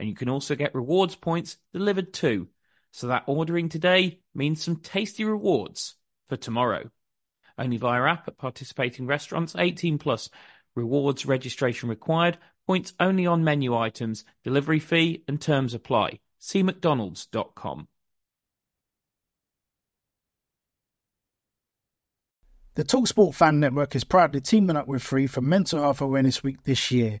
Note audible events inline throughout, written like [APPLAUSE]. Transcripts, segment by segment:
and you can also get rewards points delivered too. So that ordering today means some tasty rewards for tomorrow. Only via app at participating restaurants 18 plus. Rewards registration required. Points only on menu items. Delivery fee and terms apply. See mcdonalds.com. The Talksport Fan Network is proudly teaming up with Free for Mental Health Awareness Week this year.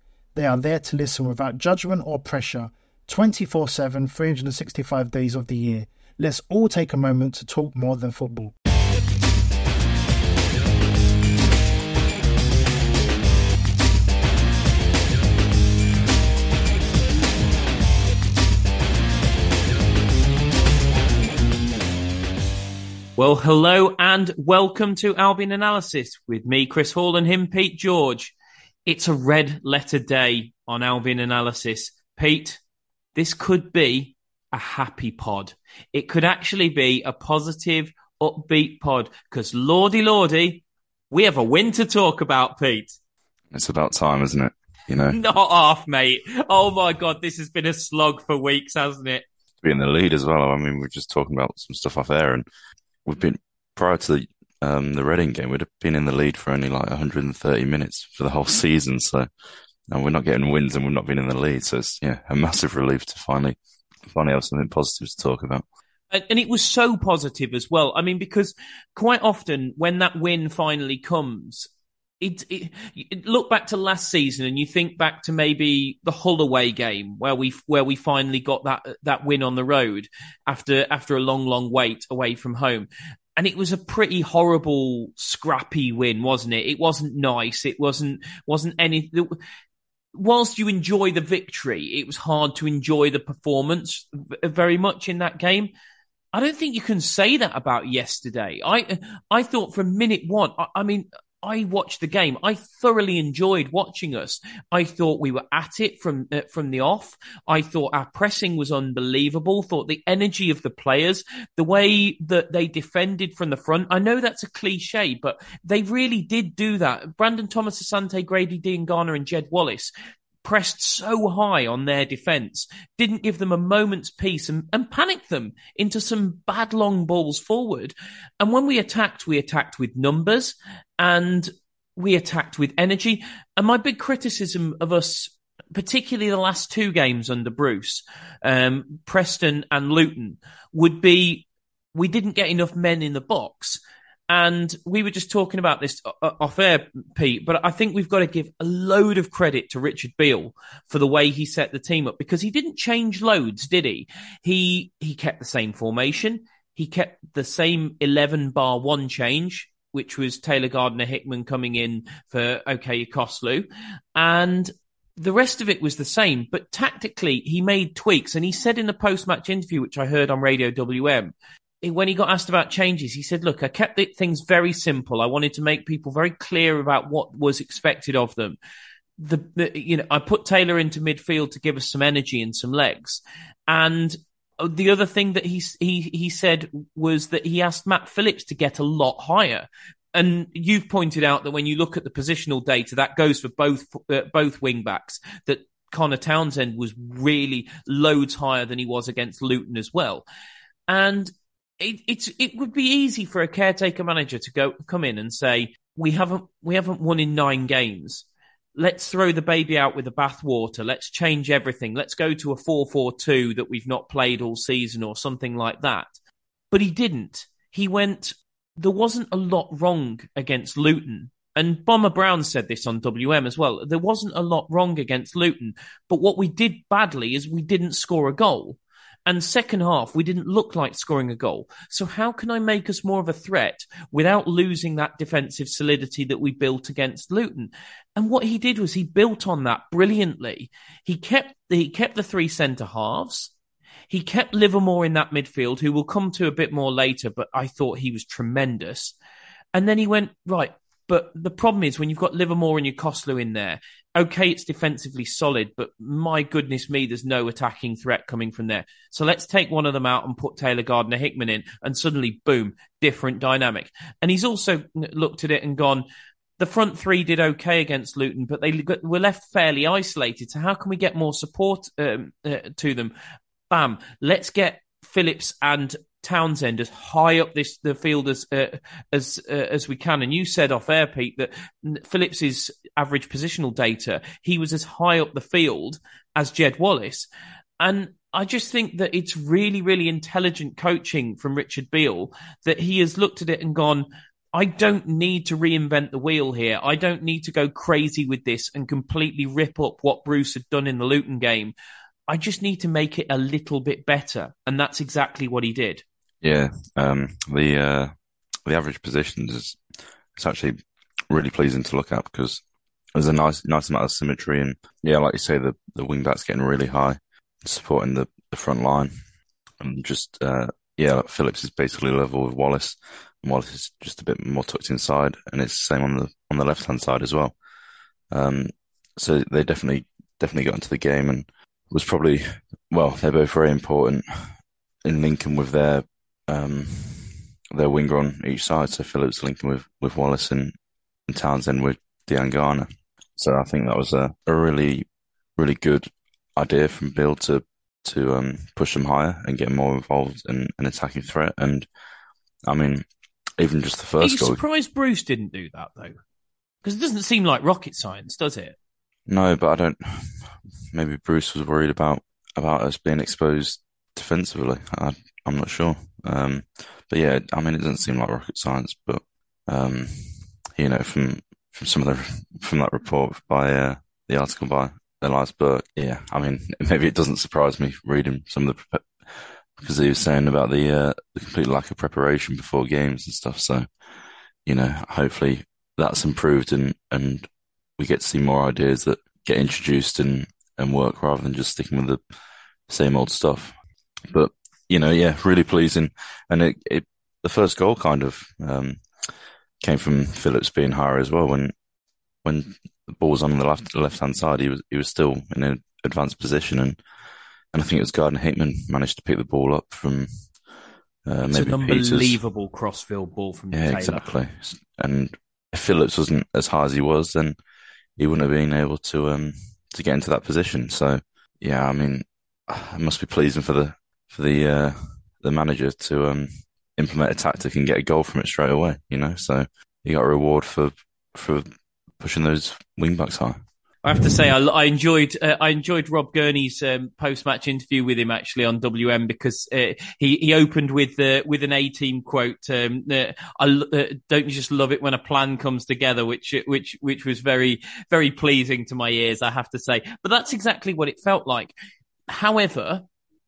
They are there to listen without judgment or pressure 24 7, 365 days of the year. Let's all take a moment to talk more than football. Well, hello and welcome to Albion Analysis with me, Chris Hall, and him, Pete George. It's a red letter day on Albion analysis. Pete, this could be a happy pod. It could actually be a positive, upbeat pod because lordy, lordy, we have a win to talk about, Pete. It's about time, isn't it? You know, [LAUGHS] not off, mate. Oh my God, this has been a slog for weeks, hasn't it? Be in the lead as well. I mean, we're just talking about some stuff off air, and we've been prior to the um, the Reading game, we'd have been in the lead for only like 130 minutes for the whole season. So, and we're not getting wins and we've not been in the lead. So it's, yeah, a massive relief to finally, finally have something positive to talk about. And it was so positive as well. I mean, because quite often when that win finally comes, it, it, it, look back to last season and you think back to maybe the Hull away game where we where we finally got that that win on the road after after a long long wait away from home and it was a pretty horrible, scrappy win, wasn't it? It wasn't nice. It wasn't wasn't any. Whilst you enjoy the victory, it was hard to enjoy the performance very much in that game. I don't think you can say that about yesterday. I I thought from minute one. I, I mean, I watched the game. I thoroughly enjoyed watching us. I thought we were at it from uh, from the off. I thought our pressing was unbelievable. Thought the energy of the players, the way that they defended from the front. I know that's a cliche, but they really did do that. Brandon Thomas, Asante, Grady Diangana, and Jed Wallace pressed so high on their defence, didn't give them a moment's peace and, and panicked them into some bad long balls forward. And when we attacked, we attacked with numbers and we attacked with energy. And my big criticism of us, particularly the last two games under Bruce, um, Preston and Luton, would be we didn't get enough men in the box. And we were just talking about this uh, uh, off air, Pete, but I think we've got to give a load of credit to Richard Beale for the way he set the team up because he didn't change loads, did he? He, he kept the same formation. He kept the same 11 bar one change, which was Taylor Gardner Hickman coming in for Okay Yokuslu. And the rest of it was the same, but tactically he made tweaks and he said in the post match interview, which I heard on Radio WM, when he got asked about changes, he said, look, I kept things very simple. I wanted to make people very clear about what was expected of them. The, the, you know, I put Taylor into midfield to give us some energy and some legs. And the other thing that he, he, he said was that he asked Matt Phillips to get a lot higher. And you've pointed out that when you look at the positional data, that goes for both, uh, both wing backs, that Connor Townsend was really loads higher than he was against Luton as well. And it, it's it would be easy for a caretaker manager to go come in and say we haven't we haven't won in nine games. let's throw the baby out with the bathwater. Let's change everything. Let's go to a 4 4 2 that we've not played all season or something like that. But he didn't. He went, there wasn't a lot wrong against Luton. And Bomber Brown said this on WM as well. There wasn't a lot wrong against Luton. But what we did badly is we didn't score a goal. And second half, we didn't look like scoring a goal. So how can I make us more of a threat without losing that defensive solidity that we built against Luton? And what he did was he built on that brilliantly. He kept he kept the three centre halves. He kept Livermore in that midfield, who we'll come to a bit more later, but I thought he was tremendous. And then he went, right, but the problem is when you've got Livermore and your Yokuslu in there, okay, it's defensively solid, but my goodness me, there's no attacking threat coming from there. So let's take one of them out and put Taylor Gardner Hickman in, and suddenly, boom, different dynamic. And he's also looked at it and gone, the front three did okay against Luton, but they were left fairly isolated. So how can we get more support um, uh, to them? Bam, let's get Phillips and Townsend as high up this the field as uh, as uh, as we can. And you said off air, Pete, that Phillips's average positional data he was as high up the field as Jed Wallace, and I just think that it's really really intelligent coaching from Richard Beale that he has looked at it and gone. I don't need to reinvent the wheel here. I don't need to go crazy with this and completely rip up what Bruce had done in the Luton game. I just need to make it a little bit better. And that's exactly what he did. Yeah, um, the uh, the average positions is it's actually really pleasing to look at because there's a nice nice amount of symmetry and yeah, like you say, the the wing backs getting really high, supporting the, the front line, and just uh, yeah, like Phillips is basically level with Wallace, and Wallace is just a bit more tucked inside, and it's the same on the on the left hand side as well. Um, so they definitely definitely got into the game and was probably well, they're both very important in linking with their um, their winger on each side. So Phillips linking with, with Wallace and, and Townsend with Diangana. So I think that was a, a really, really good idea from Beale to to um, push them higher and get more involved in an attacking threat. And I mean, even just the first Are you goal. surprised Bruce didn't do that though? Because it doesn't seem like rocket science, does it? No, but I don't. [SIGHS] Maybe Bruce was worried about about us being exposed defensively. I, I'm not sure. Um, but yeah, I mean, it doesn't seem like rocket science, but um, you know, from from some of the from that report by uh, the article by Elias Burke, yeah, I mean, [LAUGHS] maybe it doesn't surprise me reading some of the because he was saying about the uh, the complete lack of preparation before games and stuff. So, you know, hopefully that's improved and and we get to see more ideas that get introduced and and work rather than just sticking with the same old stuff. But you know, yeah, really pleasing. And it, it the first goal kind of um, came from Phillips being higher as well. When when the ball was on the left left hand side, he was he was still in an advanced position, and and I think it was Gardner Hickman managed to pick the ball up from. Uh, it's an Peters. unbelievable crossfield ball from Yeah, Taylor. exactly. And if Phillips wasn't as high as he was, then he wouldn't have been able to um to get into that position. So yeah, I mean, [SIGHS] it must be pleasing for the for the uh, the manager to um implement a tactic and get a goal from it straight away. You know, so he got a reward for for pushing those wing backs high. I have to say, I, I enjoyed uh, I enjoyed Rob Gurney's um, post match interview with him actually on WM because uh, he he opened with uh, with an A team quote. Um, I uh, don't you just love it when a plan comes together, which which which was very very pleasing to my ears. I have to say, but that's exactly what it felt like. However,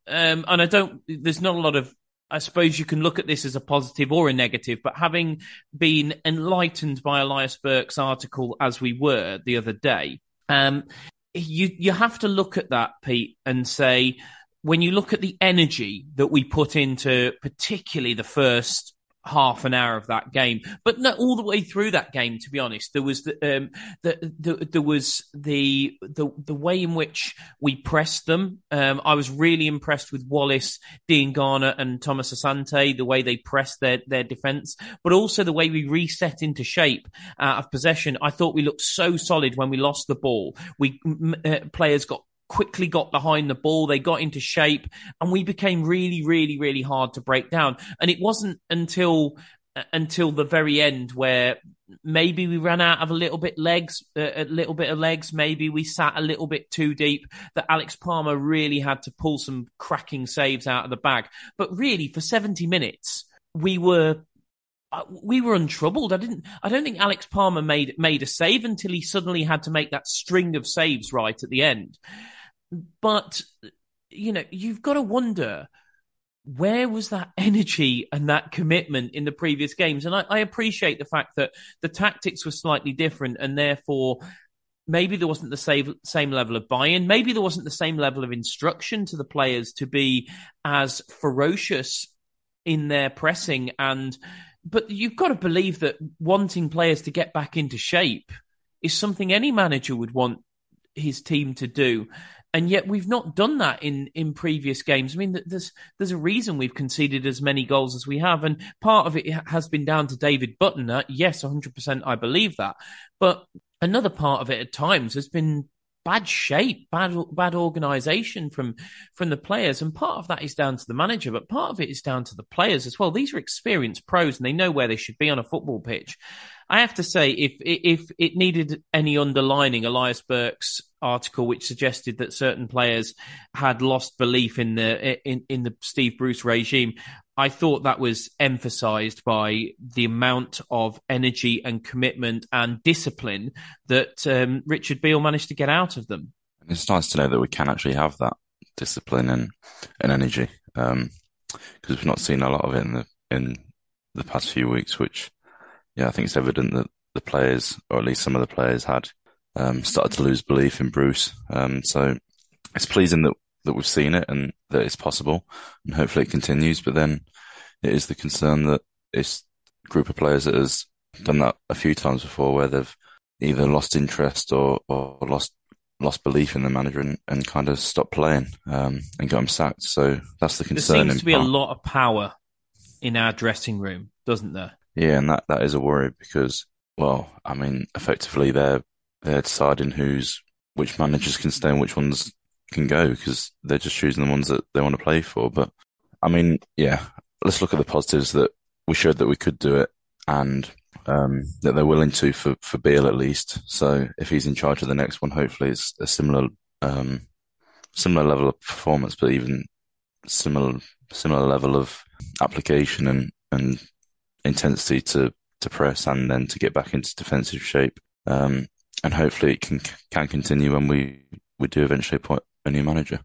um, and I don't. There's not a lot of I suppose you can look at this as a positive or a negative, but having been enlightened by Elias Burke's article as we were the other day, um, you you have to look at that, Pete, and say when you look at the energy that we put into particularly the first half an hour of that game, but not all the way through that game. To be honest, there was the, um, the, the there was the the the way in which we pressed them. Um, I was really impressed with Wallace, Diangana, and Thomas Asante. The way they pressed their their defence, but also the way we reset into shape out of possession. I thought we looked so solid when we lost the ball. We uh, players got quickly got behind the ball. They got into shape and we became really, really, really hard to break down. And it wasn't until until the very end where maybe we ran out of a little bit legs, uh, a little bit of legs. Maybe we sat a little bit too deep. That Alex Palmer really had to pull some cracking saves out of the bag. But really, for seventy minutes, we were uh, we were untroubled. I didn't. I don't think Alex Palmer made made a save until he suddenly had to make that string of saves right at the end. But you know, you've got to wonder where was that [LAUGHS] energy and that commitment in the previous games? And I, I, appreciate the fact that the tactics were slightly different and therefore maybe there wasn't the same, same level of buy-in. Maybe there wasn't the same level of instruction to the players to be as ferocious in their pressing. And, but you've got to believe that wanting players to get back into shape is something any manager would want his team to do and yet we've not done that in in previous games. I mean, there's there's a reason we've conceded as many goals as we have, and part of it has been down to David Button. Yes, 100, percent I believe that, but another part of it at times has been bad shape, bad bad organisation from from the players, and part of that is down to the manager, but part of it is down to the players as well. These are experienced pros, and they know where they should be on a football pitch. I have to say, if if it needed any underlining, Elias Burke's article, which suggested that certain players had lost belief in the in in the Steve Bruce regime, I thought that was emphasised by the amount of energy and commitment and discipline that um, Richard Beale managed to get out of them. It's nice to know that we can actually have that discipline and and energy because um, we've not seen a lot of it in the in the past few weeks, which yeah, I think it's evident that the players, or at least some of the players, had um, started to lose belief in Bruce. Um, so it's pleasing that that we've seen it and that it's possible, and hopefully it continues. But then it is the concern that it's group of players that has done that a few times before, where they've either lost interest or, or lost lost belief in the manager and, and kind of stopped playing um, and got him sacked. So that's the concern. There seems to be part. a lot of power in our dressing room, doesn't there? Yeah, and that, that is a worry because, well, I mean, effectively they're they're deciding who's which managers can stay and which ones can go because they're just choosing the ones that they want to play for. But I mean, yeah, let's look at the positives that we showed that we could do it and um, that they're willing to for for Beale at least. So if he's in charge of the next one, hopefully it's a similar um, similar level of performance, but even similar similar level of application and and intensity to to press and then to get back into defensive shape. Um, and hopefully it can can continue when we we do eventually appoint a new manager.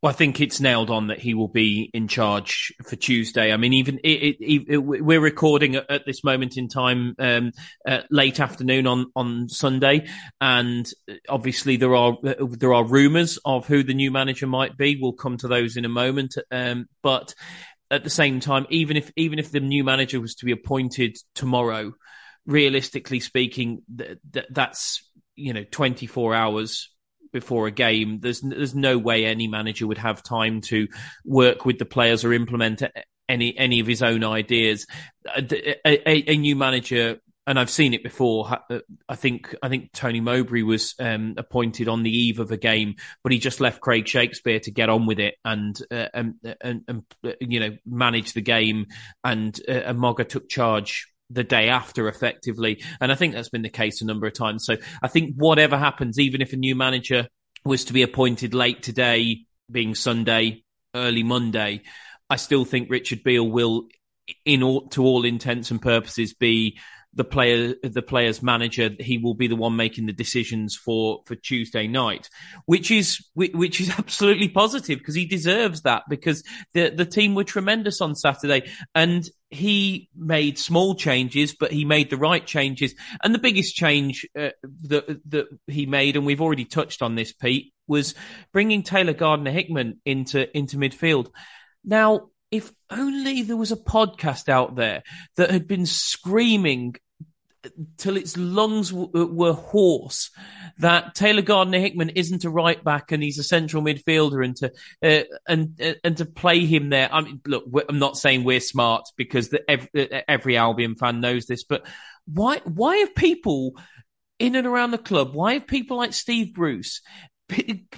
Well, I think it's nailed on that he will be in charge for Tuesday. I mean, even it, it, it, we're recording at, this moment in time, um, uh, late afternoon on, on Sunday, and obviously there are there are rumours of who the new manager might be. We'll come to those in a moment, um, but at the same time, even if even if the new manager was to be appointed tomorrow, realistically speaking, th- th- that's you know 24 hours before a game. There's there's no way any manager would have time to work with the players or implement any any of his own ideas. A, a, a new manager and I've seen it before. Uh, I think I think Tony Mowbray was um, appointed on the eve of a game, but he just left Craig Shakespeare to get on with it and uh, and, and, and, you know manage the game. And uh, and Mogga took charge the day after, effectively. And I think that's been the case a number of times. So I think whatever happens, even if a new manager was to be appointed late today, being Sunday, early Monday, I still think Richard Beale will, in all, to all intents and purposes, be the player, the player's manager, he will be the one making the decisions for, for Tuesday night, which is, which is [LAUGHS] absolutely positive because he deserves that because the, the team were tremendous on Saturday and he made small changes, but he made the right changes. And the biggest change uh, that, that he made, and we've already touched on this, Pete, was bringing Taylor Gardner Hickman into, into midfield. Now, if only there was a podcast out there that had been screaming till its lungs w- uh, were hoarse that Taylor Gardner Hickman isn't a right back and he's a central midfielder and to uh, and uh, and to play him there. I mean, look, I'm not saying we're smart because the, every, uh, every Albion fan knows this, but why why have people in and around the club? Why have people like Steve Bruce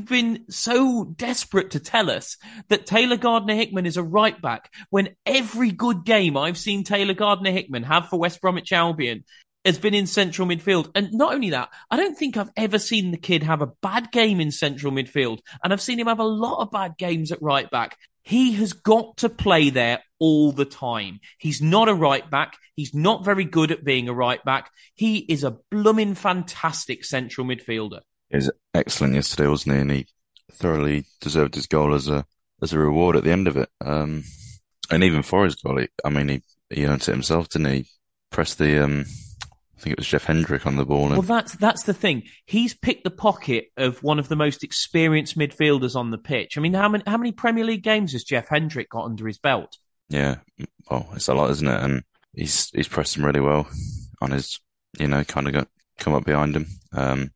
been so desperate to tell us that Taylor Gardner Hickman is a right back when every good game I've seen Taylor Gardner Hickman have for West Bromwich Albion has been in central midfield. And not only that, I don't think I've ever seen the kid have a bad game in central midfield. And I've seen him have a lot of bad games at right back. He has got to play there all the time. He's not a right back. He's not very good at being a right back. He is a blooming fantastic central midfielder. He excellent yesterday, wasn't he? And he thoroughly deserved his goal as a as a reward at the end of it. Um, and even for his goal, he, I mean, he he earned it himself, didn't he? Pressed the um, I think it was Jeff Hendrick on the ball. Well, that's that's the thing. He's picked the pocket of one of the most experienced midfielders on the pitch. I mean, how many how many Premier League games has Jeff Hendrick got under his belt? Yeah, well, it's a lot, isn't it? And he's he's pressed him really well on his, you know, kind of got come up behind him um,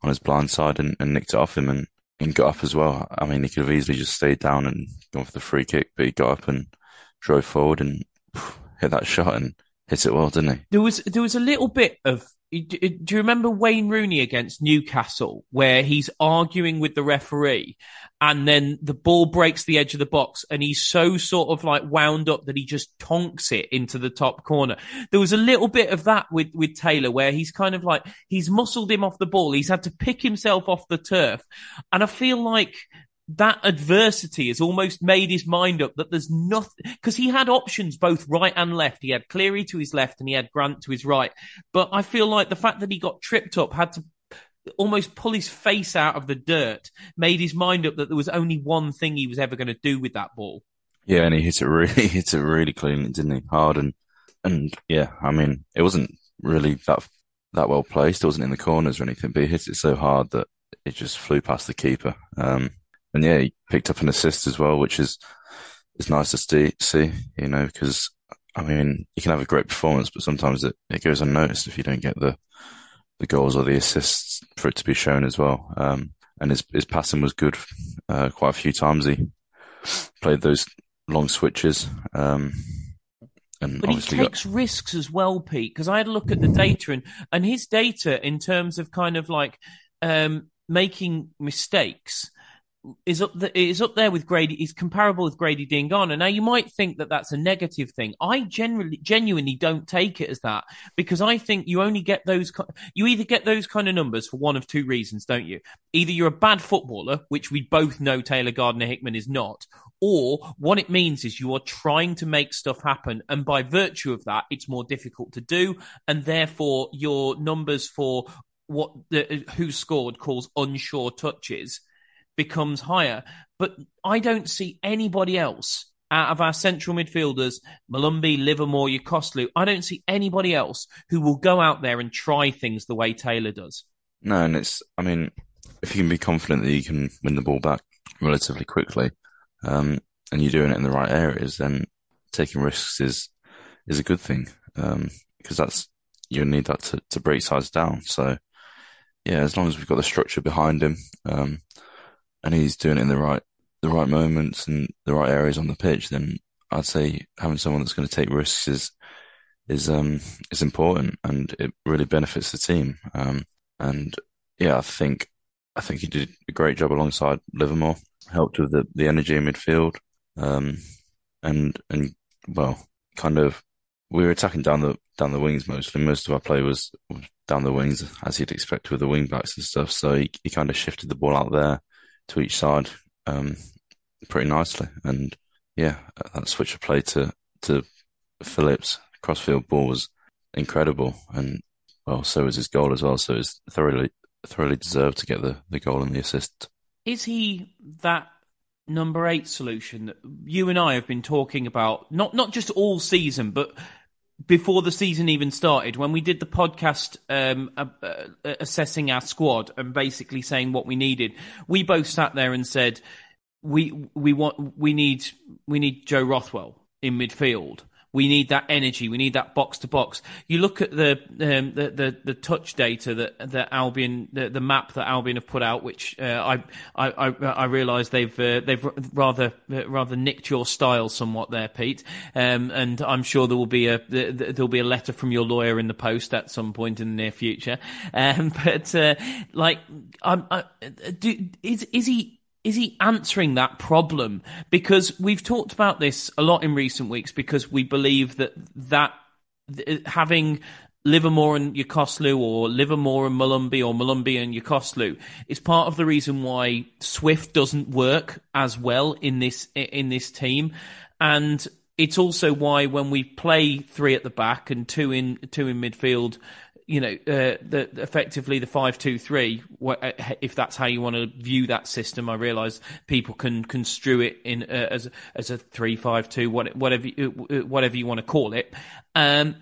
on his blind side and, and nicked it off him and, and got up as well. I mean, he could have easily just stayed down and gone for the free kick, but he got up and drove forward and hit that shot and hit it well, didn't he? There was there was a little bit of. Do you remember Wayne Rooney against Newcastle, where he's arguing with the referee, and then the ball breaks the edge of the box, and he's so sort of like wound up that he just tonks it into the top corner. There was a little bit of that with with Taylor, where he's kind of like he's muscled him off the ball. He's had to pick himself off the turf, and I feel like that adversity has almost made his mind up that there's nothing because he had options both right and left. He had Cleary to his left and he had Grant to his right. But I feel like the fact that he got tripped up had to almost pull his face out of the dirt, made his mind up that there was only one thing he was ever going to do with that ball. Yeah, and he hit it really, [LAUGHS] hit it really clean, didn't he? Hard and and yeah, I mean, it wasn't really that that well placed. It wasn't in the corners or anything, but he hit it so hard that it just flew past the keeper. Um, and yeah, he picked up an assist as well, which is is nice to see. you know, because I mean, you can have a great performance, but sometimes it, it goes unnoticed if you don't get the the goals or the assists for it to be shown as well. Um, and his his passing was good uh, quite a few times. He played those long switches. Um, and but he takes got... risks as well, Pete. Because I had a look at the data, and and his data in terms of kind of like um, making mistakes is up the, is up there with Grady. Is comparable with Grady Diangana. Now you might think that that's a negative thing. I generally genuinely don't take it as that because I think you only get those. You either get those kind of numbers for one of two reasons, don't you? Either you're a bad footballer, which we both know Taylor Gardner Hickman is not, or what it means is you are trying to make stuff happen, and by virtue of that, it's more difficult to do, and therefore your numbers for what the, who scored calls unsure touches becomes higher. But I don't see anybody else out of our central midfielders, Molumby, Livermore, Yokuslu, I don't see anybody else who will go out there and try things the way Taylor does. No, and it's, I mean, if you can be confident that you can win the ball back relatively quickly, um, and you're doing it in the right areas, then taking risks is, is a good thing. Um, because that's, you need that to, to break sides down. So, yeah, as long as we've got the structure behind him, um, and he's doing it in the right the right moments and the right areas on the pitch, then I'd say having someone that's going to take risks is is um is important and it really benefits the team. Um, and yeah, I think I think he did a great job alongside Livermore, helped with the, the energy in midfield. Um, and and well, kind of we were attacking down the down the wings mostly. Most of our play was down the wings as you'd expect with the wing backs and stuff. So he, he kind of shifted the ball out there to each side um, pretty nicely. And yeah, that switch of play to to Phillips crossfield ball was incredible, and well, so was his goal as well. So it's thoroughly thoroughly deserved to get the the goal and the assist. Is he that number eight solution that you and I have been talking about? Not not just all season, but before the season even started, when we did the podcast um, uh, uh, assessing our squad and basically saying what we needed, we both sat there and said we we want we need we need Joe Rothwell in midfield. We need that energy. We need that box to box. You look at the um, the, the, the touch data that that Albion the, the map that Albion have put out, which uh, I I I, I realise they've uh, they've rather uh, rather nicked your style somewhat there, Pete. Um, and I'm sure there will be a there'll be a letter from your lawyer in the post at some point in the near future. [LAUGHS] Um, but uh, like, I'm, I, do, is is he is he answering that problem? Because we've talked about this a lot in recent weeks because we believe that that uh, having Livermore and Yokuslu or Livermore and Molumby or Molumby and Yokuslu is part of the reason why Swift doesn't work as well in this in this team and it's also why when we play three at the back and two in two in midfield you know, uh, the, effectively the five two three. Uh, if that's how you want to view that system, I realise people can construe it in uh, as as a three five two, whatever uh, uh, whatever you want to call it. Um,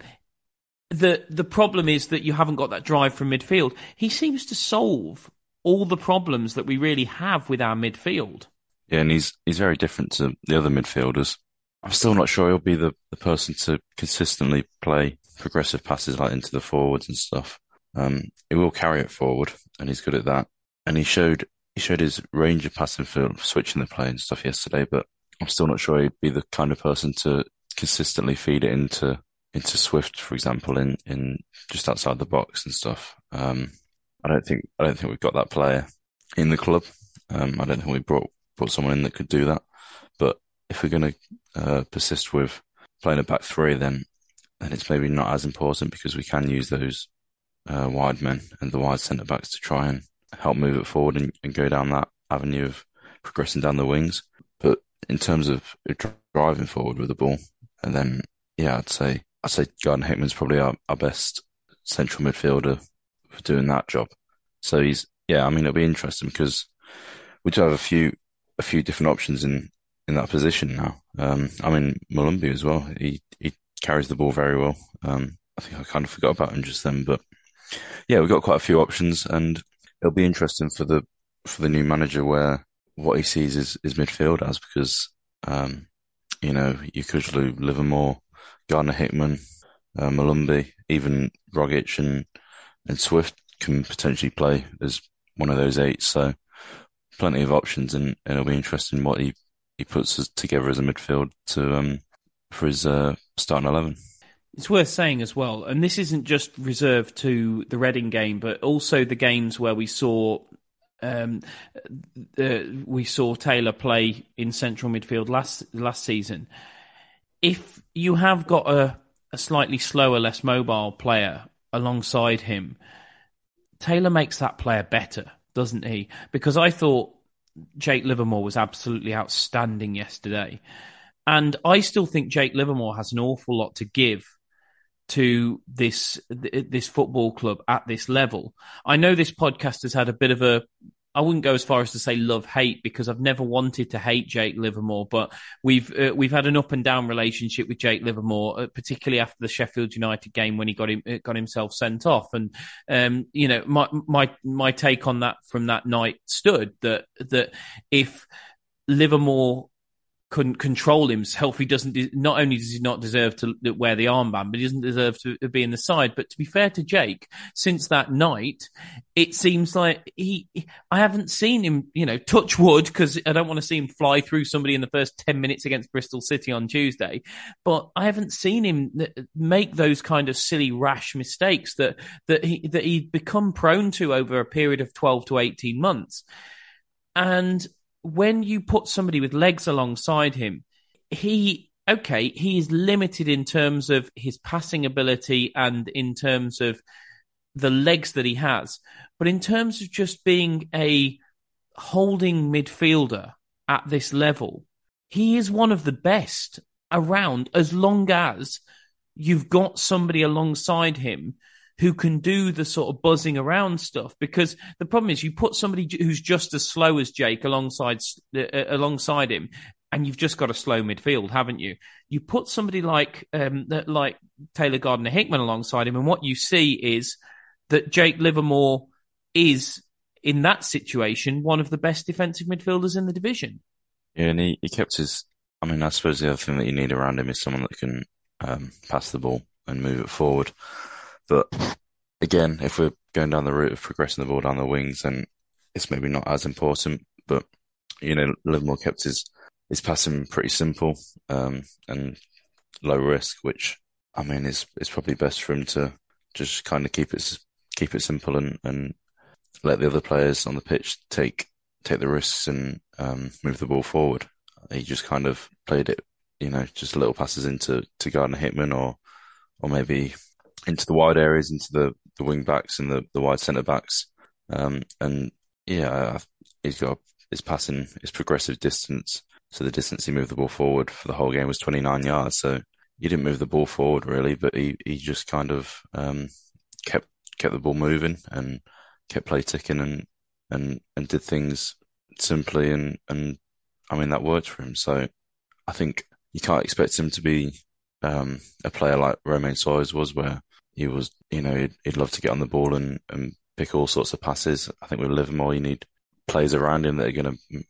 the the problem is that you haven't got that drive from midfield. He seems to solve all the problems that we really have with our midfield. Yeah, and he's he's very different to the other midfielders. I'm still not sure he'll be the, the person to consistently play progressive passes like into the forwards and stuff. Um, he will carry it forward, and he's good at that. And he showed he showed his range of passing for switching the play and stuff yesterday. But I'm still not sure he'd be the kind of person to consistently feed it into into Swift, for example, in in just outside the box and stuff. Um, I don't think I don't think we've got that player in the club. Um, I don't think we brought brought someone in that could do that. But if we're going to uh, persist with playing a back three, then then it's maybe not as important because we can use those uh, wide men and the wide centre backs to try and help move it forward and, and, go down that avenue of progressing down the wings. But in terms of driving forward with the ball, and then yeah, I'd say I'd say Gardner Hickman's probably our, our best central midfielder for doing that job. So he's yeah, I mean it'll be interesting because we do have a few a few different options in in that position now. Um, I mean Molumby as well. He he carries the ball very well. Um, I think I kind of forgot about him just then, but yeah, we've got quite a few options, and it'll be interesting for the for the new manager where what he sees is, is midfield as because um, you know Yokuslu, Livermore, Gardner Hickman, uh, Molumby, even Rogic and and Swift can potentially play as one of those eight. So plenty of options, and, and it'll be interesting what he he puts together as a midfield to um, for his uh, starting 11. It's worth saying as well, and this isn't just reserved to the Reading game, but also the games where we saw um, uh, we saw Taylor play in central midfield last last season. If you have got a, a slightly slower, less mobile player alongside him, Taylor makes that player better, doesn't he? Because I thought Jake Livermore was absolutely outstanding yesterday. And I still think Jake Livermore has an awful lot to give to this this football club at this level. I know this podcast has had a bit of a I wouldn't go as far as to say love hate because I've never wanted to hate Jake Livermore, but we've uh, we've had an up and down relationship with Jake Livermore, uh, particularly after the Sheffield United game when he got him uh, got himself sent off. And um, you know, my my my take on that from that night stood that that if Livermore couldn't control himself. He doesn't. Not only does he not deserve to wear the armband, but he doesn't deserve to be in the side. But to be fair to Jake, since that night, it seems like he. I haven't seen him. You know, touch wood because I don't want to see him fly through somebody in the first ten minutes against Bristol City on Tuesday. But I haven't seen him make those kind of silly, rash mistakes that that he that he'd become prone to over a period of twelve to eighteen months. And when you put somebody with legs alongside him, he okay, he is limited in terms of his passing ability and in terms of the legs that he has. But in terms of just being a holding midfielder at this level, he is one of the best around as long as you've got somebody alongside him who can do the sort of buzzing around stuff. Because the problem is, you put somebody who's just as slow as Jake alongside uh, uh, alongside him, and you've just got a slow midfield, haven't you? You put somebody like um, like Taylor Gardner Hickman alongside him, and what you see is that Jake Livermore is in that situation one of the best defensive midfielders in the division. Yeah, and he, he kept his. I mean, I suppose the other thing that you need around him is someone that can um, pass the ball and move it forward. But again, if we're going down the route of progressing the ball down the wings, then it's maybe not as important. But you know, Livermore kept his his passing pretty simple um, and low risk, which I mean is is probably best for him to just kind of keep it keep it simple and, and let the other players on the pitch take take the risks and um, move the ball forward. He just kind of played it, you know, just little passes into to Gardner Hickman or or maybe into the wide areas, into the, the wing backs and the, the wide centre backs. Um, and yeah, he's got his passing, his progressive distance. So the distance he moved the ball forward for the whole game was 29 yards. So he didn't move the ball forward really, but he, he just kind of um, kept kept the ball moving and kept play ticking and and and did things simply and and I mean that worked for him. So I think you can't expect him to be um, a player like Romain Sawyers was, where he was, you know, he'd, he'd, love to get on the ball and, and pick all sorts of passes. I think with Livermore, you need players around him that are going to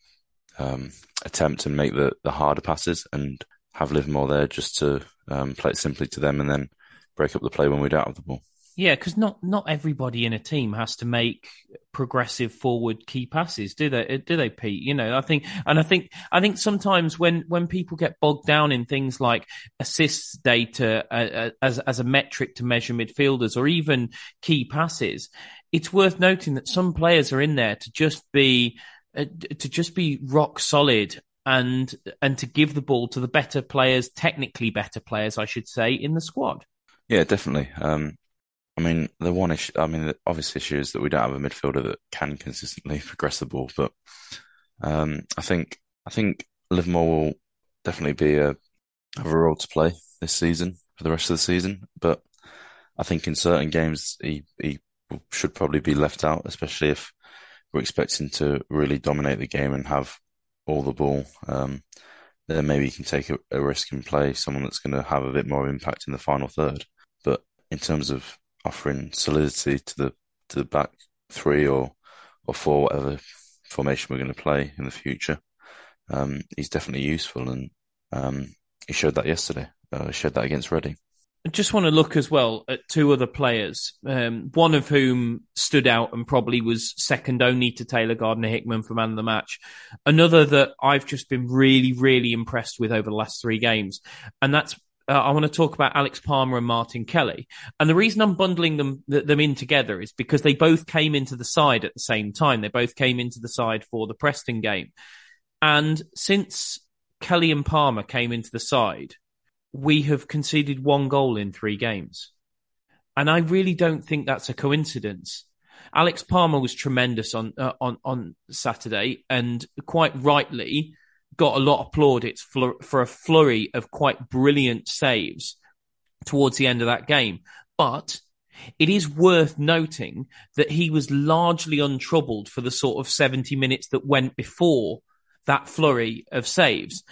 um, attempt and make the, the harder passes and have Livermore there just to um, play it simply to them and then break up the play when we don't have the ball. Yeah, because not not everybody in a team has to make progressive forward key passes, do they? Do they, Pete? You know, I think, and I think, I think sometimes when when people get bogged down in things like assists data uh, uh, as as a metric to measure midfielders, or even key passes, it's worth noting that some players are in there to just be uh, to just be rock solid and and to give the ball to the better players, technically better players, I should say, in the squad. Yeah, definitely. Um, I mean, the one issue, I mean, the obvious issue is that we don't have a midfielder that can consistently [LAUGHS] progress the ball. But um, I think I think Livermore will definitely be a have a role to play this season for the rest of the season. But I think in certain games he he should probably be left out, especially if we're expecting to really dominate the game and have all the ball. Um, then maybe you can take a, a risk and play someone that's going to have a bit more impact in the final third. But in terms of offering solidity to the to the back three or or four, whatever formation we're going to play in the future. Um, he's definitely useful, and um, he showed that yesterday. Uh, showed that against Reading. I just want to look as well at two other players, um, one of whom stood out and probably was second only to Taylor Gardner Hickman for man of the match. Another that I've just been really, really impressed with over the last three games, and that's uh, I want to talk about Alex Palmer and Martin Kelly. And the reason I'm bundling them them in together is because they both came into the side at the same time. They both came into the side for the Preston game. And since Kelly and Palmer came into the side, we have conceded one goal in three games. And I really don't think that's a coincidence. Alex Palmer was tremendous on uh, on on Saturday, and quite rightly got a lot of plaudits for, for a flurry of quite brilliant saves towards the end of that game. But it is worth noting that he was largely untroubled for the sort of 70 minutes that went before that flurry of saves.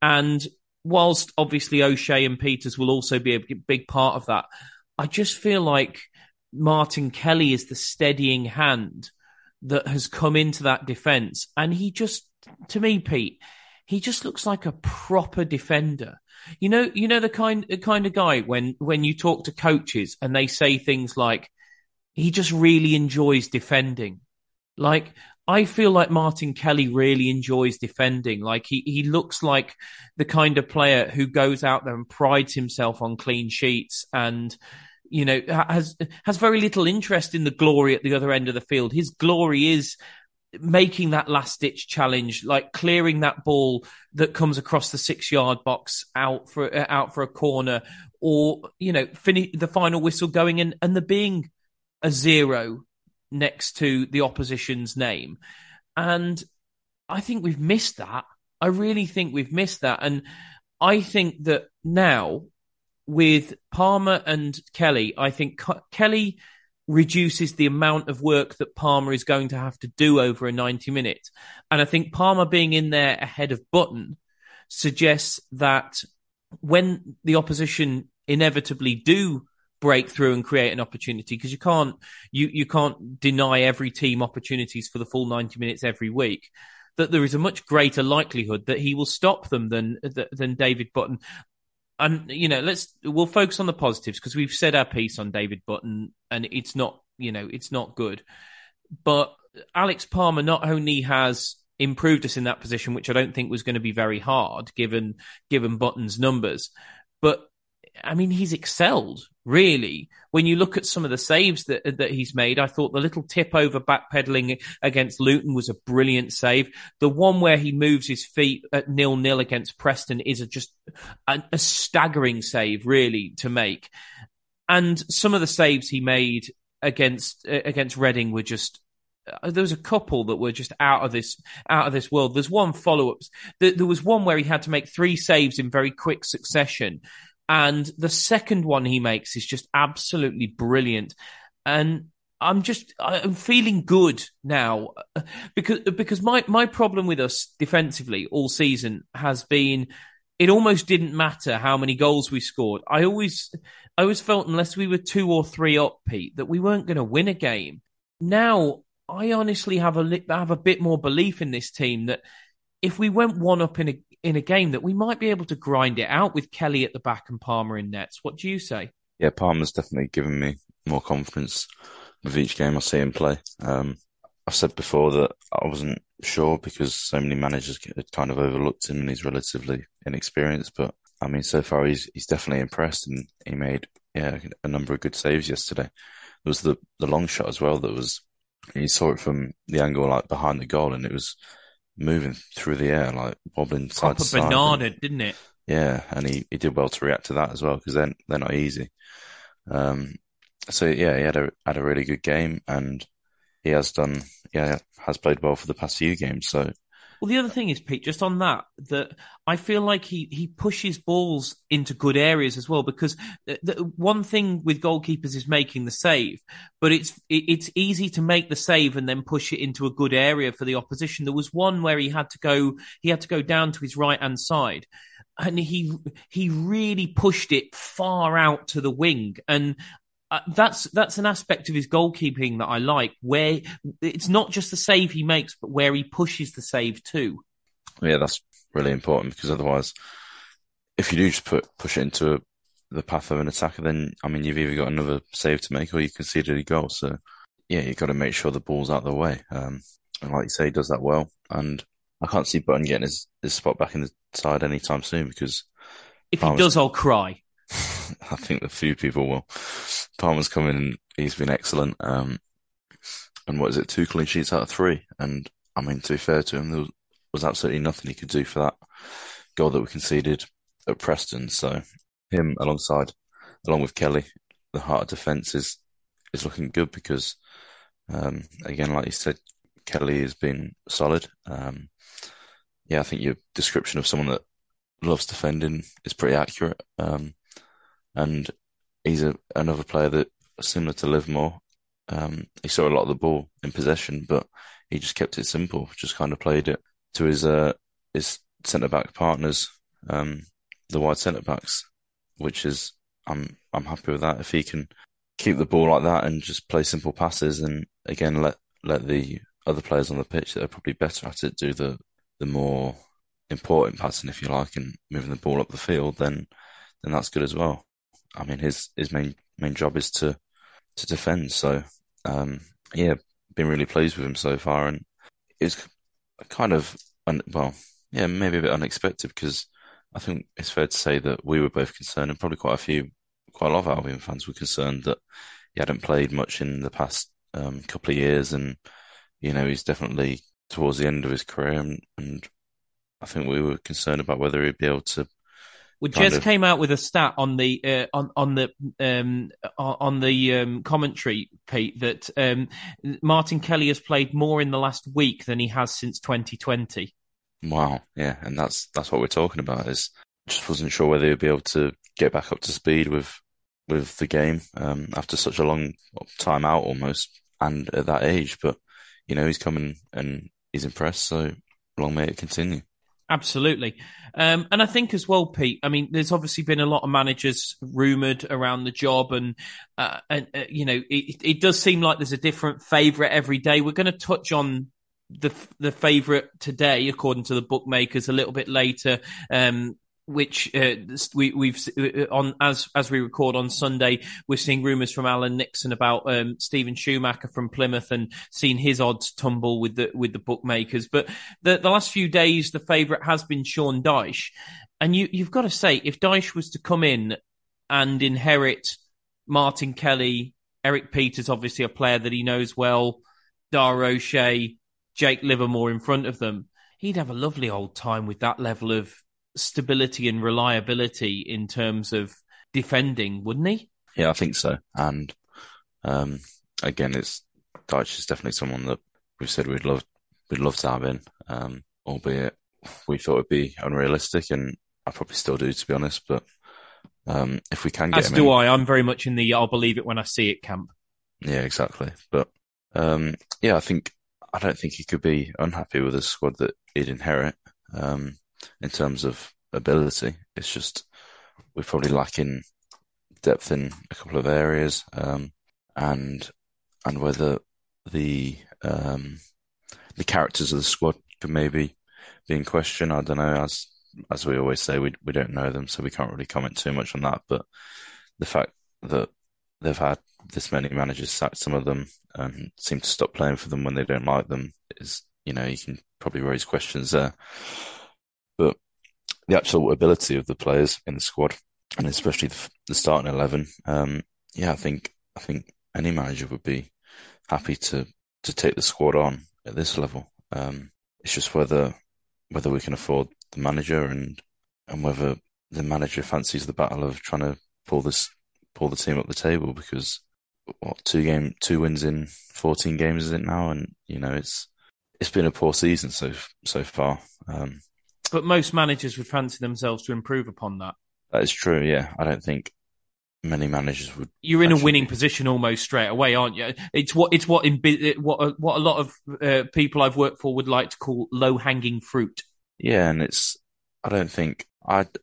And whilst obviously O'Shea and Peters will also be a big part of that, I just feel like Martin Kelly is the steadying hand that has come into that defence. And he just, to me, Pete, he just looks like a proper defender. You know, you know the kind the kind of guy when when you talk to coaches and they say things like he just really enjoys defending. Like I feel like Martin Kelly really enjoys defending. Like he he looks like the kind of player who goes out there and prides himself on clean sheets and you know has has very little interest in the glory at the other end of the field. His glory is making that last ditch challenge, like clearing that ball that comes across the six yard box out for uh, out for a corner, or you know, finish the final whistle going in, and there being a zero next to the opposition's name, and I think we've missed that. I really think we've missed that, and I think that now with Palmer and Kelly, I think Kelly reduces the amount of work that Palmer is going to have to do over a 90 minutes. And I think Palmer being in there ahead of Button suggests that when the opposition inevitably do break through and create an opportunity because you can't you you can't deny every team opportunities for the full 90 minutes every week that there is a much greater likelihood that he will stop them than than David Button and you know, let's we'll focus on the positives because we've said our piece on David Button, and it's not you know it's not good. But Alex Palmer not only has improved us in that position, which I don't think was going to be very hard given given Button's numbers, but I mean, he's excelled really. When you look at some of the saves that that he's made, I thought the little tip over backpedaling against Luton was a brilliant save. The one where he moves his feet at nil nil against Preston is a, just a, a staggering save, really, to make. And some of the saves he made against uh, against Reading were just uh, there was a couple that were just out of this out of this world. There's one follow ups. There, there was one where he had to make three saves in very quick succession, and the second one he makes is just absolutely brilliant. And I'm just I'm feeling good now uh, because because my my problem with us defensively all season has been it almost didn't matter how many goals we scored. I always I always felt unless we were two or three up, Pete, that we weren't going to win a game. Now I honestly have a have a bit more belief in this team that if we went one up in a in a game that we might be able to grind it out with Kelly at the back and Palmer in nets. What do you say? Yeah, Palmer's definitely given me more confidence with each game I see him play. Um, I've said before that I wasn't sure because so many managers had kind of overlooked him and he's relatively inexperienced. But I mean, so far he's he's definitely impressed and he made yeah a number of good saves yesterday. There was the the long shot as well that was you saw it from the angle like behind the goal and it was moving through the air, like wobbling side Proper to side. banana, And- didn't it? yeah, and he, he did well to react to that as well because then they're not easy. Um, so yeah, he had a had a really good game, and he has done yeah has played well for the past few games. So Well, the other thing is, Pete, just on that, that I feel like he, he pushes balls into good areas as well. Because the, the, one thing with goalkeepers is making the save, but it's it, it's easy to make the save and then push it into a good area for the opposition. There was one where he had to go he had to go down to his right hand side, and he he really pushed it far out to the wing and. Uh, that's that's an aspect of his goalkeeping that I like, where it's not just the save he makes, but where he pushes the save too. yeah, that's really important because otherwise, if you do just put push it into the path of an attacker, then I mean you've either got another save to make or you conceded a goal. So yeah, you've got to make sure the ball's out of the way. Um, and like you say, he does that well. And I can't see Button getting his, his spot back in the side anytime soon because If he does, I'll cry. [LAUGHS] I think a few people will. Palmer's come in and he's been excellent. Um, and what is it, two clean sheets out of three? And I mean, to be fair to him, there was, was absolutely nothing he could do for that goal that we conceded at Preston. So him alongside, along with Kelly, the heart of defence is is looking good because, um, again, like you said, Kelly has been solid. Um, yeah, I think your description of someone that loves defending is pretty accurate. Um, and he's a, another player that similar to Livermore. Um, he saw a lot of the ball in possession, but he just kept it simple. Just kind of played it to his uh, his centre back partners, um, the wide centre backs, which is I'm I'm happy with that. If he can keep the ball like that and just play simple passes, and again let let the other players on the pitch that are probably better at it do the the more important passing, if you like, and moving the ball up the field, then then that's good as well. I mean, his his main main job is to to defend. So, um, yeah, been really pleased with him so far, and it's kind of un- well, yeah, maybe a bit unexpected because I think it's fair to say that we were both concerned, and probably quite a few, quite a lot of Albion fans were concerned that he hadn't played much in the past um, couple of years, and you know he's definitely towards the end of his career, and, and I think we were concerned about whether he'd be able to Well, just of- came out with a stat on the uh, on on the um, on on the um, commentary, Pete, that um, Martin Kelly has played more in the last week than he has since 2020. Wow, yeah, and that's that's what we're talking about. Is just wasn't sure whether he'd be able to get back up to speed with with the game um, after such a long time out almost, and at that age. But you know, he's coming and he's impressed. So long may it continue. Absolutely. Um, and I think as well, Pete, I mean, there's obviously been a lot of managers rumoured around the job and, uh, and, uh, you know, it, it does seem like there's a different favourite every day. We're going to touch on the, the favourite today, according to the bookmakers a little bit later. Um, which uh, we, we've uh, on as as we record on Sunday, we're seeing rumours from Alan Nixon about um, Steven Schumacher from Plymouth and seeing his odds tumble with the with the bookmakers. But the, the last few days, the favourite has been Sean Dyche, and you you've got to say if Dyche was to come in and inherit Martin Kelly, Erik Pieters, obviously a player that he knows well, Dara O'Shea, Jake Livermore in front of them, he'd have a lovely old time with that level of stability and reliability in terms of defending, wouldn't he? Yeah, I think so. And um, again, it's Dyche is definitely someone that we've said we'd love we'd love to have in, um, albeit we thought it'd be unrealistic, and I probably still do, to be honest. But um, if we can get as do in, I, I'm very much in the "I'll believe it when I see it" camp. Yeah, exactly. But um, yeah, I think I don't think he could be unhappy with the squad that he'd inherit. Um, in terms of ability. It's just we're probably lacking depth in a couple of areas, um, and and whether the um, the characters of the squad could maybe be in question. I don't know. As as we always say, we we don't know them, so we can't really comment too much on that. But the fact that they've had this many managers sack some of them and seem to stop playing for them when they don't like them is, you know, you can probably raise questions there but the actual ability of the players in the squad, and especially the, the starting eleven, um, yeah, I think I think any manager would be happy to to take the squad on at this level. Um, it's just whether whether we can afford the manager and and whether the manager fancies the battle of trying to pull this pull the team up the table because what two game two wins in fourteen games is it now and you know it's it's been a poor season so so far. Um, but most managers would fancy themselves to improve upon that. That is true. Yeah, I don't think many managers would. You're in a winning position almost straight away, aren't you? It's what it's what in what what a lot of uh, people I've worked for would like to call low hanging fruit. Yeah, and it's. I don't think I. [SIGHS]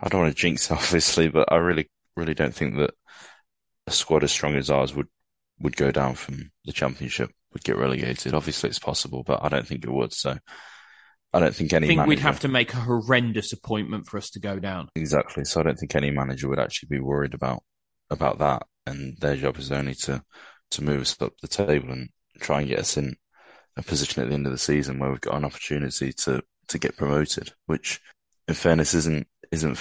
I don't want to jinx, [LAUGHS] obviously, but I really, really don't think that a squad as strong as ours would would go down from the championship, would get relegated. Obviously, it's possible, but I don't think it would. So I don't think any. I think manager, we'd have to make a horrendous appointment for us to go down. Exactly. So I don't think any manager would actually be worried about about that. And their job is only to to move us up the table and try and get us in a position at the end of the season where we've got an opportunity to to get promoted. Which, in fairness, isn't isn't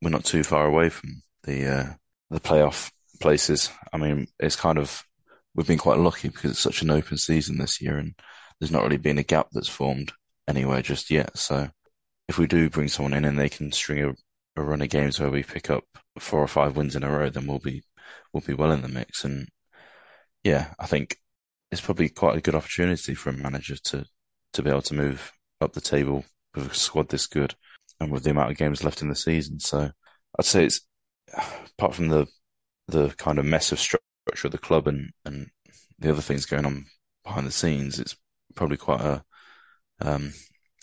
we're not too far away from the uh, the playoff places. I mean, it's kind of we've been quite lucky because it's such an open season this year, and there's not really been a gap that's formed anywhere just yet. So if we do bring someone in and they can string a, a run of games where we pick up four or five wins in a row, then we'll be we'll be well in the mix. And yeah, I think it's probably quite a good opportunity for a manager to to be able to move up the table with a squad this good and with the amount of games left in the season. So I'd say it's apart from the the kind of mess of structure of the club and and the other things going on behind the scenes, it's probably quite a um,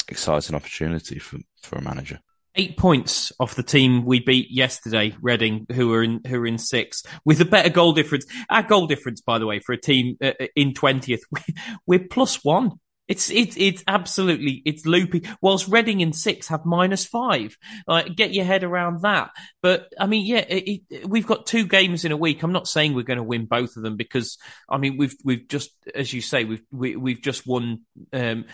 exciting opportunity for, for a manager. Eight points off the team we beat yesterday, Reading, who are in who are in six with a better goal difference. Our goal difference, by the way, for a team uh, uh in twentieth, [LAUGHS] we're plus one. It's it's it's absolutely it's loopy. Whilst Reading in six have minus five, like get your head around that. But I mean, yeah, it, it, we've got two games in a week. I'm not saying we're going to win both of them because I mean we've we've just as you say we've we, have we have just won um,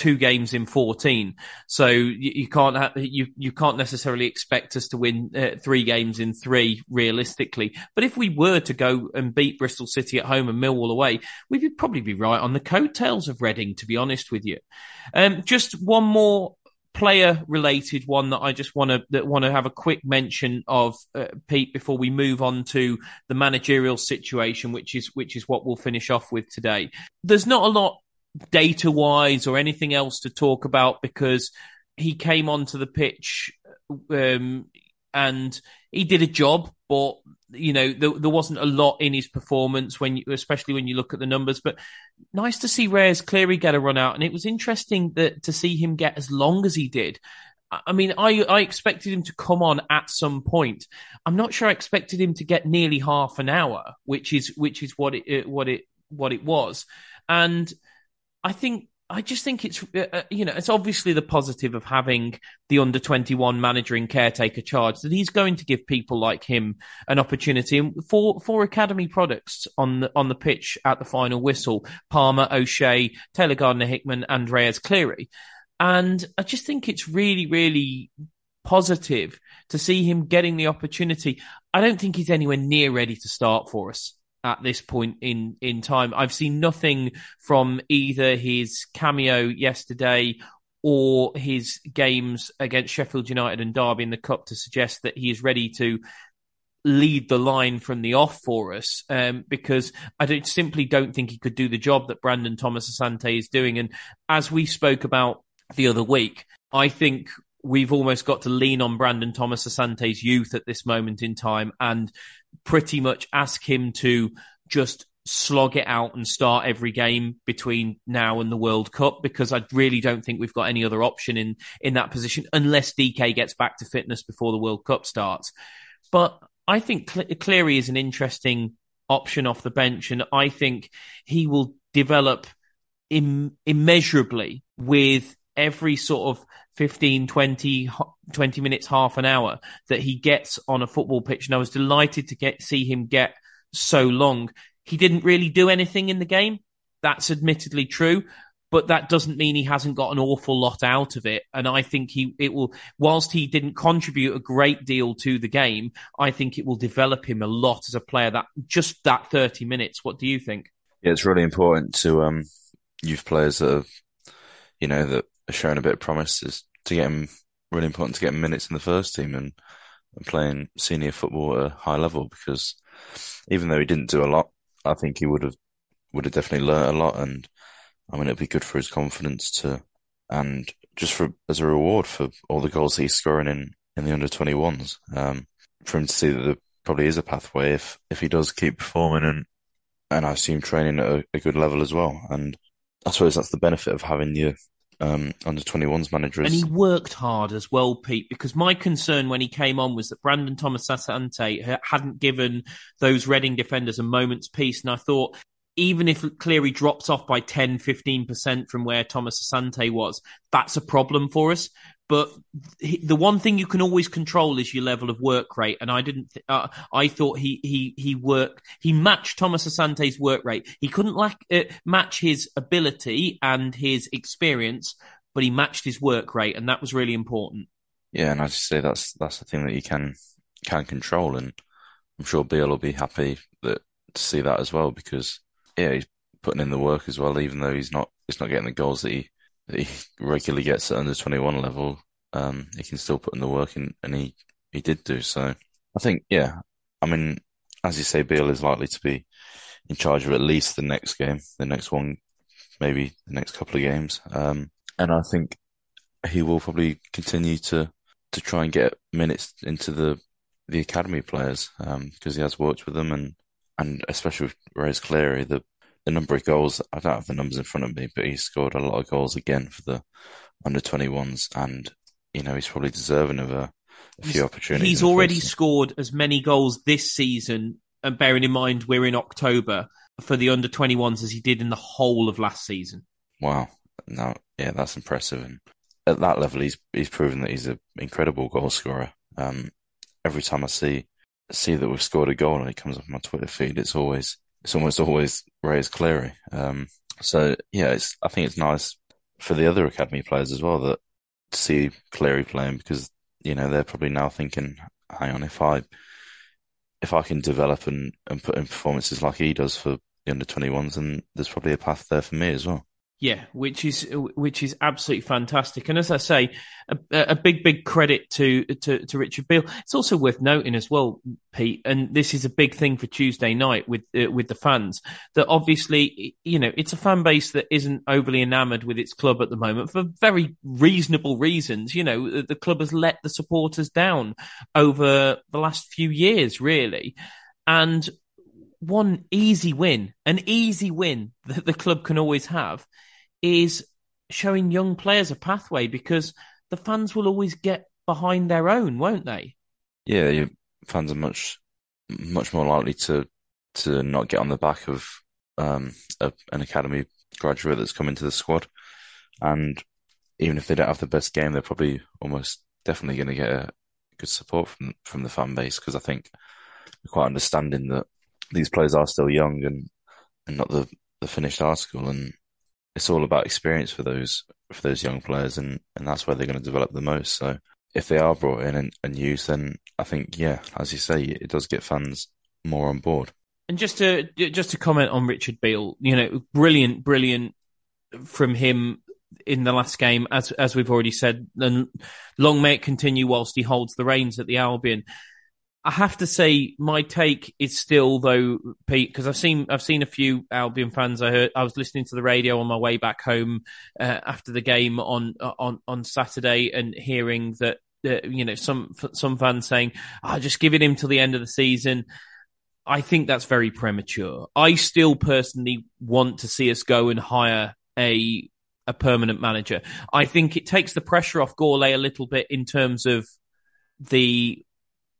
two games in 14. So you, you can't you you can't necessarily expect us to win uh, three games in three realistically. But if we were to go and beat Bristol City at home and Millwall away, we would probably be right on the coattails of Reading. To be honest with you, um, just one more player related one that I just want to that want to have a quick mention of uh, Pete before we move on to the managerial situation which is which is what we'll finish off with today. There's not a lot data wise or anything else to talk about because he came onto the pitch um, and he did a job, but you know there, there, wasn't a lot in his performance when, you, especially when you look at the numbers. But nice to see Reyes Cleary get a run out, and it was interesting that to see him get as long as he did. I mean, I I expected him to come on at some point. I'm not sure I expected him to get nearly half an hour, which is which is what it what it what it was, and I think I just think it's uh, uh, you know it's obviously the positive of having the under twenty one manager in caretaker charge that he's going to give people like him an opportunity for for academy products on the on the pitch at the final whistle. Palmer, O'Shea, Taylor Gardner Hickman, Andreas Cleary, and I just think it's really really positive to see him getting the opportunity. I don't think he's anywhere near ready to start for us at this point in in time. I've seen nothing from either his cameo yesterday or his games against Sheffield United and Derby in the Cup to suggest that he is ready to lead the line from the off for us um, because I don't, simply don't think he could do the job that Brandon Thomas Asante is doing. And as we spoke about the other week, I think we've almost got to lean on Brandon Thomas Asante's youth at this moment in time and pretty much ask him to just slog it out and start every game between now and the World Cup because I really don't think we've got any other option in in that position unless DK gets back to fitness before the World Cup starts. But I think Cleary is an interesting option off the bench, and I think he will develop Im- immeasurably with every sort of 15, 20, 20 minutes, half an hour that he gets on a football pitch. And I was delighted to get see him get so long. He didn't really do anything in the game. That's admittedly true, but that doesn't mean he hasn't got an awful lot out of it. And I think he, it will, whilst he didn't contribute a great deal to the game, I think it will develop him a lot as a player that just that 30 minutes. What do you think? Yeah, it's really important to, um, youth players that have, you know, that are showing a bit of promise is to get him really important to get him minutes in the first team and, and playing senior football at a high level because even though he didn't do a lot, I think he would have would have definitely learnt a lot and I mean it'd be good for his confidence to and just for as a reward for all the goals he's scoring in in the under 21s um, for him to see that there probably is a pathway if if he does keep performing and and I assume training at a, a good level as well. And I suppose that's the benefit of having your um, under 21s managers. And he worked hard as well, Pete, because my concern when he came on was that Brandon Thomas Asante hadn't given those Reading defenders a moment's peace. And I thought, even if Cleary drops off by 10, 15% from where Thomas Asante was, that's a problem for us. But the one thing you can always control is your level of work rate. And I didn't, th- uh, I thought he, he, he worked, he matched Thomas Asante's work rate. He couldn't lack, uh, match his ability and his experience, but he matched his work rate. And that was really important. Yeah. And I just say that's, that's the thing that you can, can control. And I'm sure Beale will be happy that to see that as well because yeah, he's putting in the work as well, even though he's not, he's not getting the goals that he, he regularly gets at under 21 level, um, he can still put in the work and, and he, he did do so. I think, yeah, I mean, as you say, Beale is likely to be in charge of at least the next game, the next one, maybe the next couple of games. Um, and I think he will probably continue to, to try and get minutes into the, the academy players, um, because he has worked with them and, and especially with Reyes Cleary, the, the number of goals, I don't have the numbers in front of me, but he scored a lot of goals again for the under 21s. And, you know, he's probably deserving of a, a few opportunities. He's already scored as many goals this season, and bearing in mind we're in October for the under 21s as he did in the whole of last season. Wow. No, yeah, that's impressive. And at that level, he's he's proven that he's an incredible goal scorer. Um, every time I see see that we've scored a goal and it comes up on my Twitter feed, it's always it's almost always Reyes Cleary. Um, so yeah, it's, I think it's nice for the other academy players as well that to see Cleary playing because you know they're probably now thinking, hang on, if I if I can develop and, and put in performances like he does for the under 21s, then there's probably a path there for me as well. Yeah, which is which is absolutely fantastic, and as I say, a, a, big big credit to, to to Richard Beale. It's also worth noting as well, Pete, and this is a big thing for Tuesday night with uh, with the fans. That obviously, you know, it's a fan base that isn't overly enamoured with its club at the moment for very reasonable reasons. You know, the club has let the supporters down over the last few years, really, and one easy win, an easy win that the club can always have is showing young players a pathway because the fans will always get behind their own, won't they? Yeah, your fans are much much more likely to to not get on the back of um, a, an academy graduate that's come into the squad And even if they don't have the best game, they're probably almost definitely going to get a good support from from the fan base because I think quite understanding that these players are still young and and not the the finished article, and it's all about experience for those for those young players, and and that's where they're going to develop the most. So if they are brought in and, and used, then I think yeah, as you say, it does get fans more on board. And just to just to comment on Richard Beale, you know, brilliant, brilliant from him in the last game, as as we've already said, and long may it continue whilst he holds the reins at the Albion. I have to say, my take is still though, Pete, because I've seen I've seen a few Albion fans. I heard I was listening to the radio on my way back home uh, after the game on on on Saturday and hearing that uh, you know some some fans saying, "I oh, just give it him till the end of the season." I think that's very premature. I still personally want to see us go and hire a a permanent manager. I think it takes the pressure off Gourlay a little bit in terms of the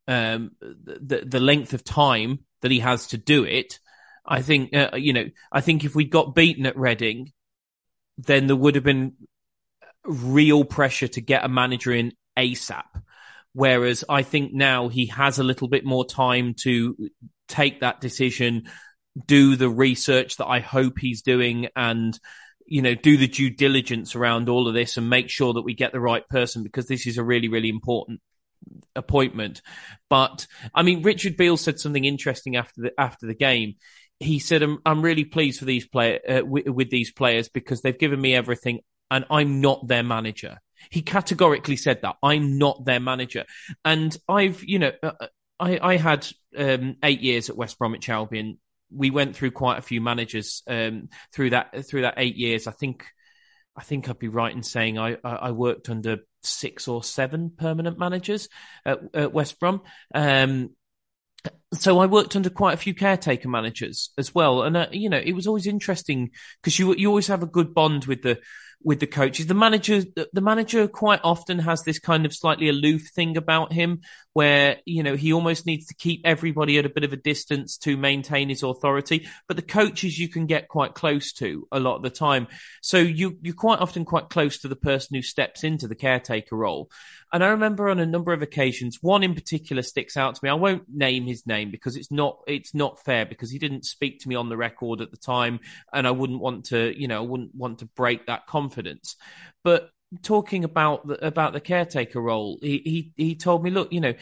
um, the the length of time that he has to do it. I think uh, you know. I think if we got beaten at Reading, then there would have been real pressure to get a manager in ASAP. Whereas I think now he has a little bit more time to take that decision, do the research that I hope he's doing, and you know, do the due diligence around all of this and make sure that we get the right person because this is a really, really important appointment. But I mean, Richard Beale said something interesting after the after the game. He said, "I'm, I'm really pleased for these play uh, with, with these players because they've given me everything, and I'm not their manager." He categorically said that I'm not their manager, and I've, you know, uh, I, I had um, eight years at West Bromwich Albion. We went through quite a few managers um, through that through that eight years. I think I think I'd be right in saying I, I worked under six or seven permanent managers at, at West Brom. Um, so I worked under quite a few caretaker managers as well, and uh, you know it was always interesting because you you always have a good bond with the with the coaches. The manager, the manager quite often has this kind of slightly aloof thing about him where, you know, he almost needs to keep everybody at a bit of a distance to maintain his authority. But the coaches you can get quite close to a lot of the time. So you, you're quite often quite close to the person who steps into the caretaker role. And I remember on a number of occasions, one in particular sticks out to me. I won't name his name because it's not it's not fair because he didn't speak to me on the record at the time, and I wouldn't want to you know I wouldn't want to break that confidence. But talking about the, about the caretaker role, he he he told me, look, you know,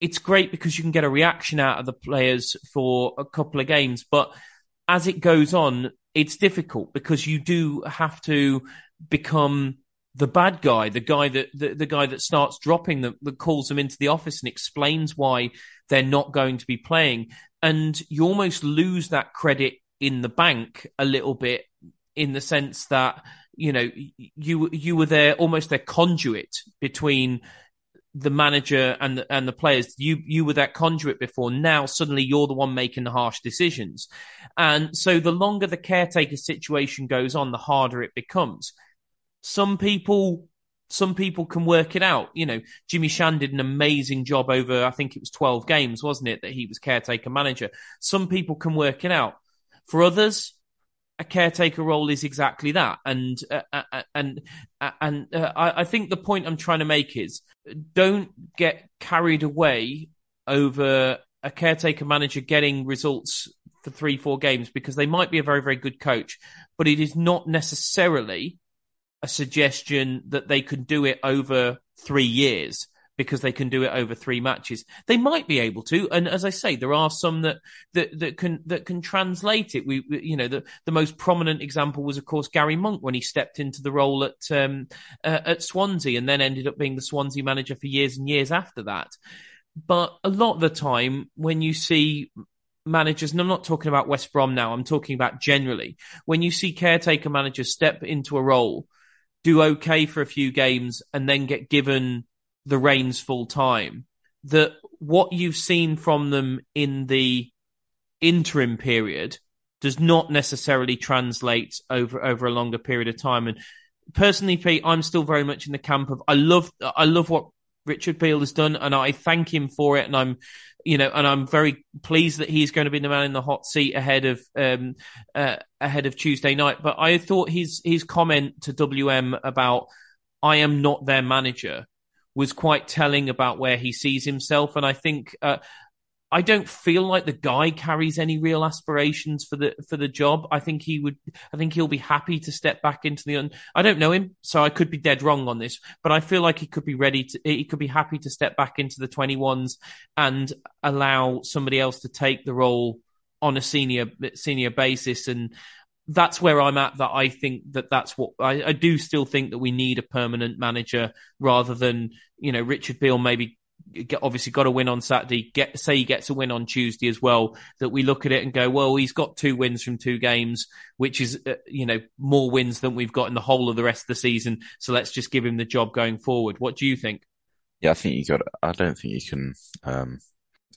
it's great because you can get a reaction out of the players for a couple of games, but as it goes on, it's difficult because you do have to become the bad guy, the guy that the, the guy that starts dropping them, that calls them into the office and explains why they're not going to be playing, and you almost lose that credit in the bank a little bit, in the sense that you know you you were there almost their conduit between the manager and the, and the players. You you were that conduit before. Now suddenly you're the one making the harsh decisions, and so the longer the caretaker situation goes on, the harder it becomes some people some people can work it out. You know, Jimmy Shan did an amazing job over, I think it was 12 games, wasn't it, that he was caretaker manager. Some people can work it out. For others, a caretaker role is exactly that. And, uh, uh, uh and, uh, and uh, I, I think the point I'm trying to make is don't get carried away over a caretaker manager getting results for three, four games because they might be a very, very good coach, but it is not necessarily a suggestion that they can do it over three years because they can do it over three matches. They might be able to, and as I say, there are some that that, that can that can translate it. We, you know, the the most prominent example was, of course, Gary Monk when he stepped into the role at um, uh, at Swansea and then ended up being the Swansea manager for years and years after that. But a lot of the time, when you see managers, and I'm not talking about West Brom now, I'm talking about generally, when you see caretaker managers step into a role do okay for a few games and then get given the reins full time, that what you've seen from them in the interim period does not necessarily translate over over a longer period of time. And personally, Pete, I'm still very much in the camp of I love I love what Richard Beale has done, and I thank him for it. And I'm, you know, and I'm very pleased that he's going to be the man in the hot seat ahead of um, uh, ahead of Tuesday night. But I thought his his comment to WM about I am not their manager was quite telling about where he sees himself, and I think uh, I don't feel like the guy carries any real aspirations for the for the job. I think he would. I think he'll be happy to step back into the. Un- I don't know him, so I could be dead wrong on this, but I feel like he could be ready to. He could be happy to step back into the twenty ones and allow somebody else to take the role on a senior senior basis and. That's where I'm at. That I think that that's what I, I do still think that we need a permanent manager rather than you know Richard Beale maybe get, obviously got a win on Saturday. Get say he gets a win on Tuesday as well. That we look at it and go, well, he's got two wins from two games, which is uh, you know more wins than we've got in the whole of the rest of the season. So let's just give him the job going forward. What do you think? Yeah, I think you got. I don't think you can um,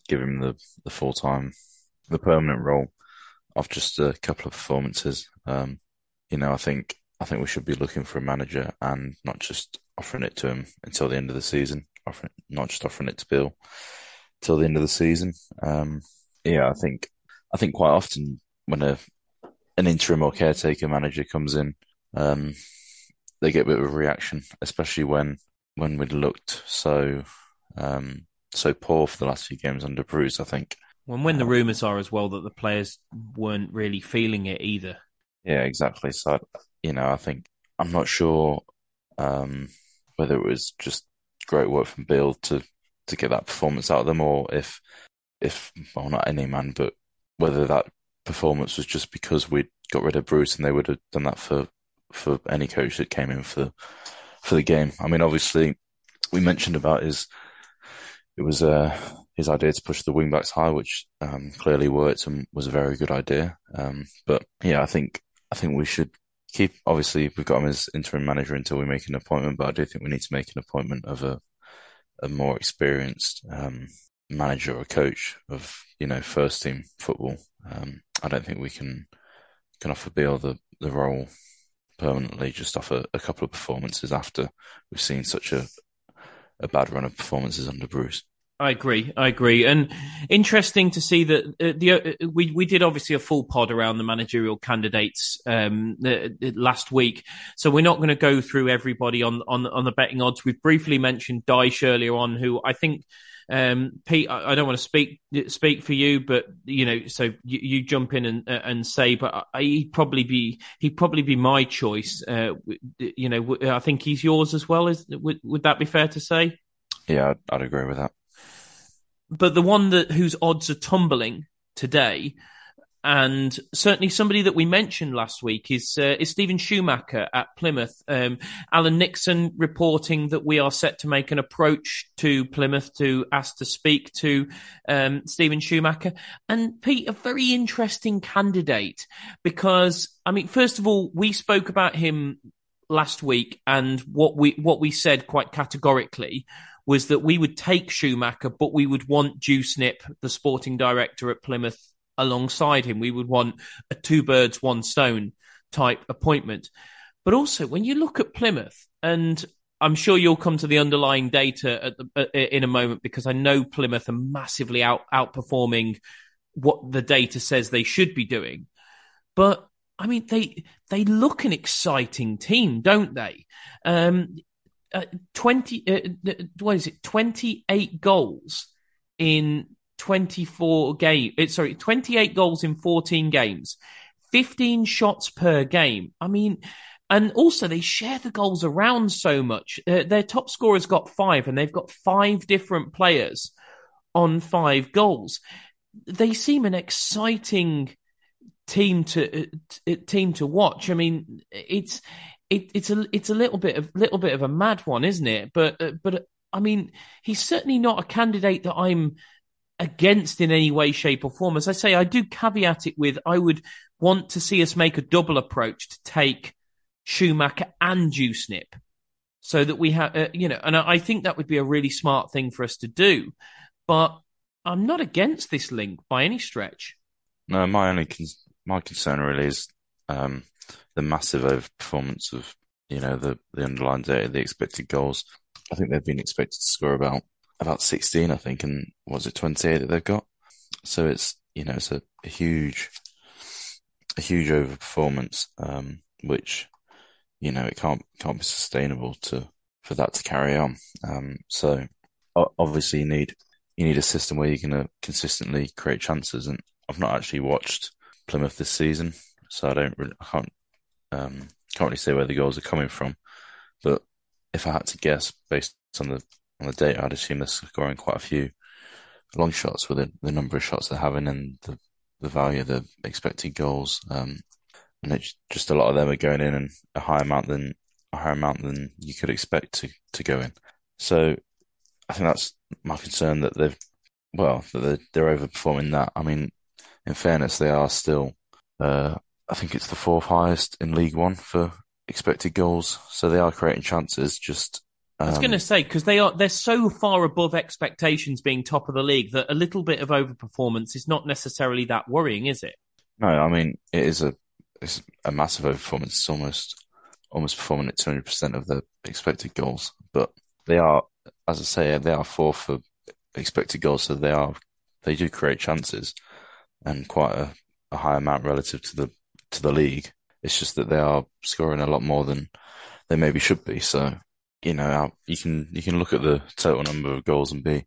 give him the the full time, the permanent role of just a couple of performances. Um, you know, I think I think we should be looking for a manager and not just offering it to him until the end of the season offering, not just offering it to Beale till the end of the season. Um, yeah, I think I think quite often when a an interim or caretaker manager comes in, um, they get a bit of a reaction, especially when when we'd looked so um, so poor for the last few games under Bruce. I think. When when the rumours are as well that the players weren't really feeling it either. Yeah, exactly. So you know, I think I'm not sure um, whether it was just great work from Beale to to get that performance out of them, or if if well not any man, but whether that performance was just because we'd got rid of Bruce and they would have done that for for any coach that came in for for the game. I mean, obviously, we mentioned about his it was uh, his idea to push the wing backs high, which um, clearly worked and was a very good idea. Um, but yeah, I think I think we should keep obviously we've got him as interim manager until we make an appointment, but I do think we need to make an appointment of a a more experienced um, manager or coach of you know first team football. Um, I don't think we can can offer Beale the the role permanently just off a, a couple of performances after we've seen such a a bad run of performances under Bruce. I agree. I agree, and interesting to see that uh, the uh, we we did obviously a full pod around the managerial candidates um, the, the last week, so we're not going to go through everybody on on on the betting odds. We've briefly mentioned Dyche earlier on, who I think um, Pete, I, I, don't want to speak speak for you, but you know, so you, you jump in and uh, and say, but I, he'd probably be he'd probably be my choice. Uh, you know, I think he's yours as well. Is would, would that be fair to say? Yeah, I'd, I'd agree with that but the one that whose odds are tumbling today, and certainly somebody that we mentioned last week is uh, is Steven Schumacher at Plymouth. Um, Alan Nixon reporting that we are set to make an approach to Plymouth to ask to speak to um, Steven Schumacher. And Pete, a very interesting candidate because I mean, first of all, we spoke about him last week, and what we what we said quite categorically was that we would take Schumacher, but we would want Dewsnip, the sporting director at Plymouth, alongside him. We would want a two birds, one stone type appointment. But also, when you look at Plymouth, and I'm sure you'll come to the underlying data the, uh, in a moment because I know Plymouth are massively out, outperforming what the data says they should be doing. But I mean, they they look an exciting team, don't they? Um, uh, 20 uh, what is it? 28 goals in 24 game uh, sorry 28 goals in 14 games. 15 shots per game. I mean and also they share the goals around so much. Uh, their top scorer's got 5 and they've got 5 different players on 5 goals. They seem an exciting team to uh, team to watch. I mean it's it, it's a it's a little bit of little bit of a mad one, isn't it? But uh, but I mean, he's certainly not a candidate that I'm against in any way, shape, or form. As I say, I do caveat it with I would want to see us make a double approach to take Schumacher and Dewsnip, so that we have uh, you know, and I, I think that would be a really smart thing for us to do. But I'm not against this link by any stretch. No, my only con- my concern really is um, the massive overperformance of you know the the underlying data, the expected goals. I think they've been expected to score about about 16, I think, and was it 28 that they've got? So it's you know it's a, a huge a huge overperformance, um, which you know it can't can't be sustainable to for that to carry on. Um, so obviously you need you need a system where you're going to consistently create chances. And I've not actually watched Plymouth this season, so I don't really, I can't um, can't really say where the goals are coming from. But if I had to guess based on the on the data, I'd assume they're scoring quite a few long shots with the, the number of shots they're having and the the value of the expected goals. Um, and it's just a lot of them are going in and a higher amount than a higher amount than you could expect to to go in. So I think that's my concern that they've well that they're, they're overperforming that. I mean, in fairness, they are still. Uh, I think it's the fourth highest in League One for expected goals, so they are creating chances. Just I was going to um, say because they are they're so far above expectations, being top of the league, that a little bit of overperformance is not necessarily that worrying, is it? No, I mean it is a it's a massive overperformance. It's almost almost performing at two hundred percent of the expected goals, but they are, as I say, they are fourth for expected goals, so they are they do create chances and quite a, a high amount relative to the to the league. It's just that they are scoring a lot more than they maybe should be. So you know, you can you can look at the total number of goals and be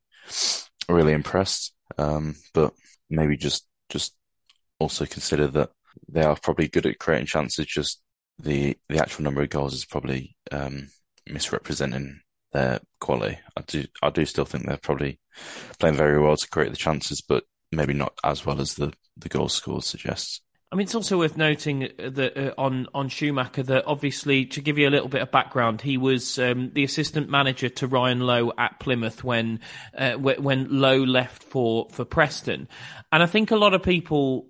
really impressed, um, but maybe just just also consider that they are probably good at creating chances. Just the the actual number of goals is probably um, misrepresenting their quality. I do I do still think they're probably playing very well to create the chances, but maybe not as well as the the goal score suggests. I mean, it's also worth noting that uh, on on Schumacher that obviously to give you a little bit of background, he was um, the assistant manager to Ryan Lowe at Plymouth when uh, when Lowe left for for Preston, and I think a lot of people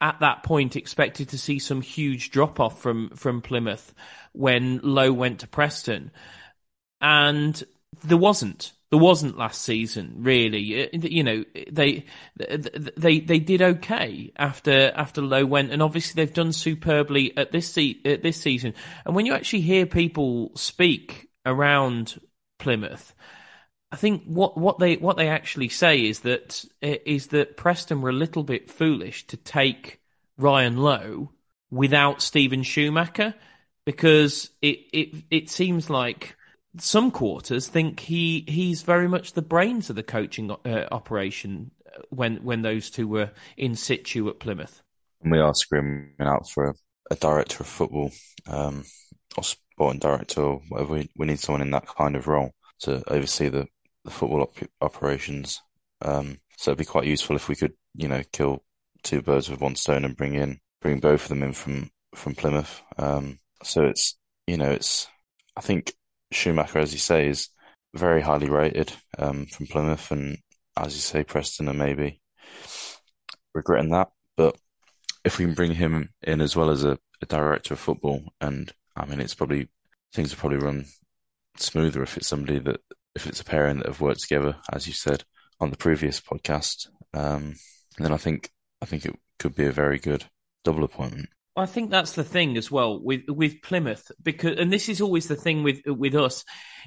at that point expected to see some huge drop off from from Plymouth when Lowe went to Preston, and there wasn't there wasn't last season really. Uh, you know, they they they did okay after after Lowe went, and obviously they've done superbly at this se- at this season. And when you actually hear people speak around Plymouth, I think what, what they what they actually say is that is that Preston were a little bit foolish to take Ryan Lowe without Steven Schumacher because it it it seems like some quarters think he he's very much the brains of the coaching uh, operation uh, when when those two were in situ at Plymouth. We are screaming out for a, a director of football, um, or sporting director, or whatever. We, we need someone in that kind of role to oversee the, the football op- operations. Um, so it'd be quite useful if we could, you know, kill two birds with one stone and bring in bring both of them in from from Plymouth. Um, so it's you know it's I think Schumacher, as you say, is very highly rated um, from Plymouth, and as you say, Preston are maybe regretting that. But if we can bring him in as well as a, a director of football, and I mean, it's probably things will probably run smoother if it's somebody that if it's a pairing that have worked together, as you said on the previous podcast. Um, then I think I think it could be a very good double appointment. I think that's the thing as well with with Plymouth because and this is always the thing with with us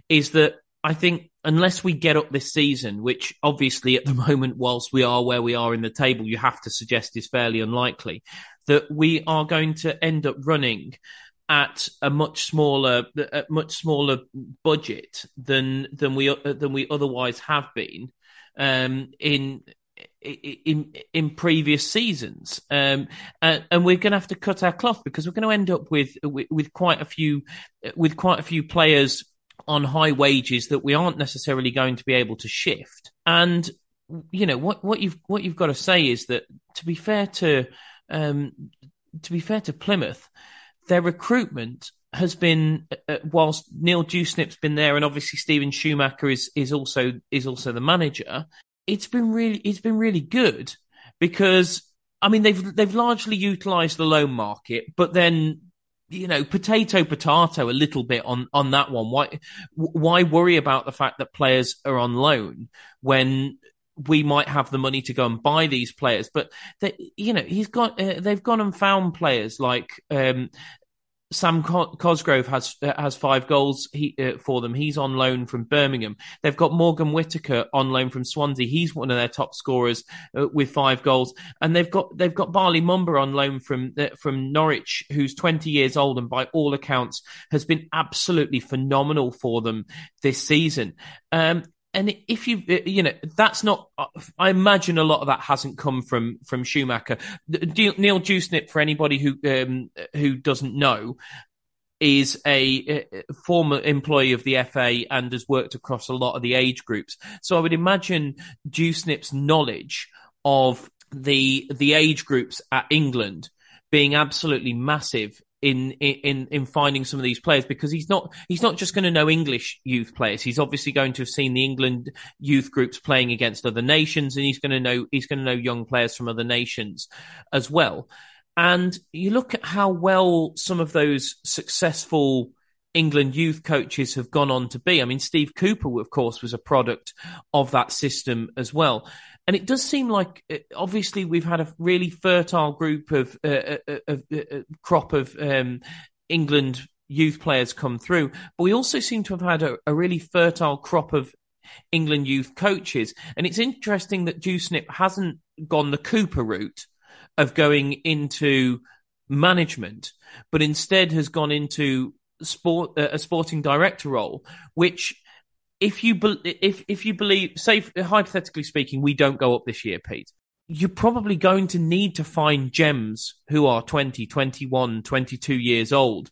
is that I think unless we get up this season, which obviously at the [LAUGHS] moment, whilst we are where we are in the table, you have to suggest is fairly unlikely, that we are going to end up running at a much smaller, a much smaller budget than than we than we otherwise have been um, in in in previous seasons, um, and, and, we're going to have to cut our cloth because we're going to end up with, with, with quite a few with quite a few players on high wages that we aren't necessarily going to be able to shift. And you know what what you've what you've got to say is that to be fair to um, to be fair to Plymouth, their recruitment has been uh, whilst Neil Dewsnip's been there and obviously Steven Schumacher is is also is also the manager it's been really it's been really good because I mean they've they've largely utilised the loan market, but then you know potato potato a little bit on on that one. Why why worry about the fact that players are on loan when we might have the money to go and buy these players? But they, you know he's got uh, they've gone and found players like um, Sam Cosgrove has has five goals he, uh, for them. He's on loan from Birmingham. They've got Morgan Whitaker on loan from Swansea. He's one of their top scorers uh, with five goals. And they've got they've got Bali Mumba on loan from uh, from Norwich, who's 20 years old and by all accounts has been absolutely phenomenal for them this season. Um, and if you uh, you know that's not i imagine a lot of that hasn't come from from schumacher neil Dewsnip, for anybody who um, who doesn't know is a, a, former employee of the FA and has worked across a lot of the age groups. So I would imagine Dewsnip's knowledge of the the age groups at England being absolutely massive in in in finding some of these players because he's not he's not just going to know English youth players. He's obviously going to have seen the England youth groups playing against other nations, and he's going to know he's going to know young players from other nations as well. And you look at how well some of those successful England youth coaches have gone on to be. I mean, Steve Cooper, of course, was a product of that system as well. And it does seem like, uh, obviously, we've had a really fertile group of, uh, uh, uh, crop of um, England youth players come through, but we also seem to have had a, a really fertile crop of England youth coaches. And it's interesting that Dewsnip hasn't gone the Cooper route of going into management, but instead has gone into sport uh, a sporting director role, which if you be- if if you believe, say hypothetically speaking, we don't go up this year, Pete, you're probably going to need to find gems who are 20, 21, 22 years old,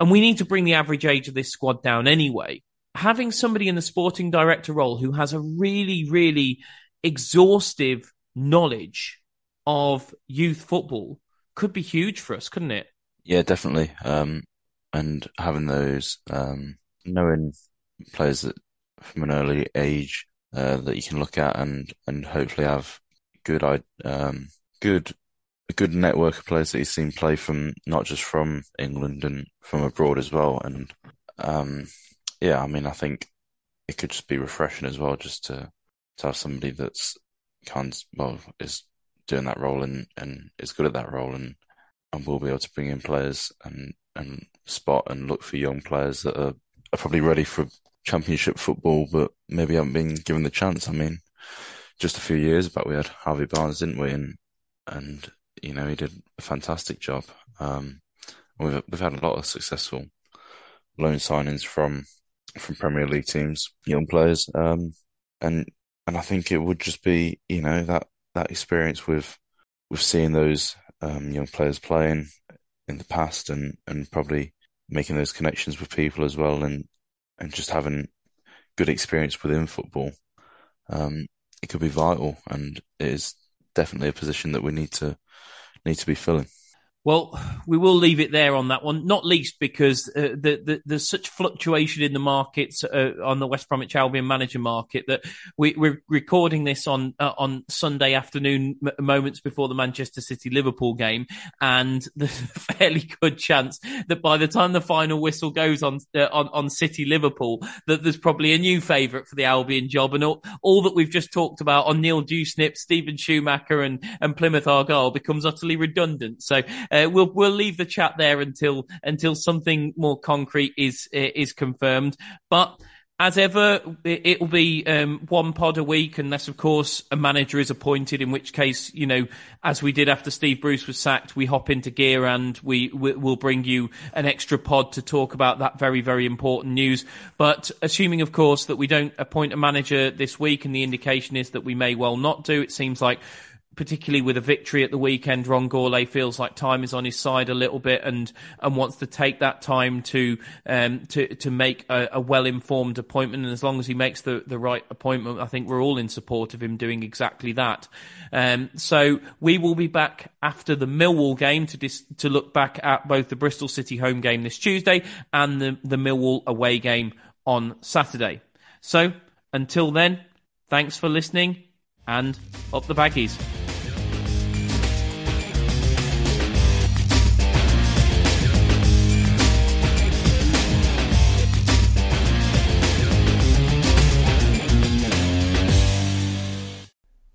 and we need to bring the average age of this squad down anyway. Having somebody in the sporting director role who has a really, really exhaustive knowledge of youth football could be huge for us, couldn't it? Yeah, definitely. Um, and having those, um, knowing players that from an early age uh, that you can look at and and hopefully have good um, good a good network of players that you've seen play from not just from England and from abroad as well. And um, yeah, I mean, I think it could just be refreshing as well, just to to have somebody that's kind well is doing that role and and is good at that role and and will be able to bring in players and and spot and look for young players that are, are probably ready for championship football, but maybe haven't been given the chance. I mean, just a few years back, we had Harvey Barnes, didn't we? And, and, you know, he did a fantastic job. Um, we've, we've had a lot of successful loan signings from, from Premier League teams, young players. Um, and, and I think it would just be, you know, that, that experience with, with seeing those, um, young players playing in the past and, and probably making those connections with people as well and, and just having good experience within football, um, it could be vital, and it is definitely a position that we need to need to be filling. Well, we will leave it there on that one, not least because uh, the, the, there's such fluctuation in the markets uh, on the West Bromwich Albion manager market that we, are recording this on uh, on Sunday afternoon, m- moments before the Manchester City Liverpool game, and [LAUGHS] there's a fairly good chance that by the time the final whistle goes on uh, on, on City Liverpool, that there's probably a new favourite for the Albion job, and all, all that we've just talked about on Neil Dewsnip, Steven Schumacher, and and Plymouth Argyle becomes utterly redundant. So uh, we'll we'll leave the chat there until until something more concrete is is confirmed. But as ever, it will be um, one pod a week, unless, of course, a manager is appointed. In which case, you know, as we did after Steve Bruce was sacked, we hop into gear and we will bring you an extra pod to talk about that very, very important news. But assuming, of course, that we don't appoint a manager this week, and the indication is that we may well not do, it seems like particularly with a victory at the weekend, Ron Gourlay feels like time is on his side a little bit and and wants to take that time to um, to to make a, a well informed appointment. And as long as he makes the the right appointment, I think we're all in support of him doing exactly that. Um, so we will be back after the Millwall game to dis- to look back at both the Bristol City home game this Tuesday and the the Millwall away game on Saturday. So until then, thanks for listening and up the baggies.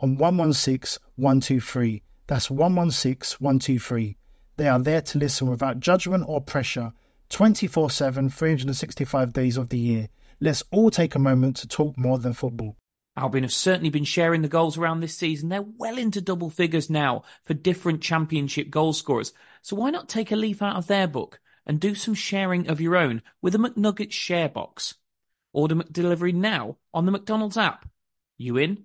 on 116 123. That's 116 123. They are there to listen without judgment or pressure 24 7, 365 days of the year. Let's all take a moment to talk more than football. Albion have certainly been sharing the goals around this season. They're well into double figures now for different championship goal scorers. So why not take a leaf out of their book and do some sharing of your own with a McNuggets share box? Order McDelivery now on the McDonald's app. You in?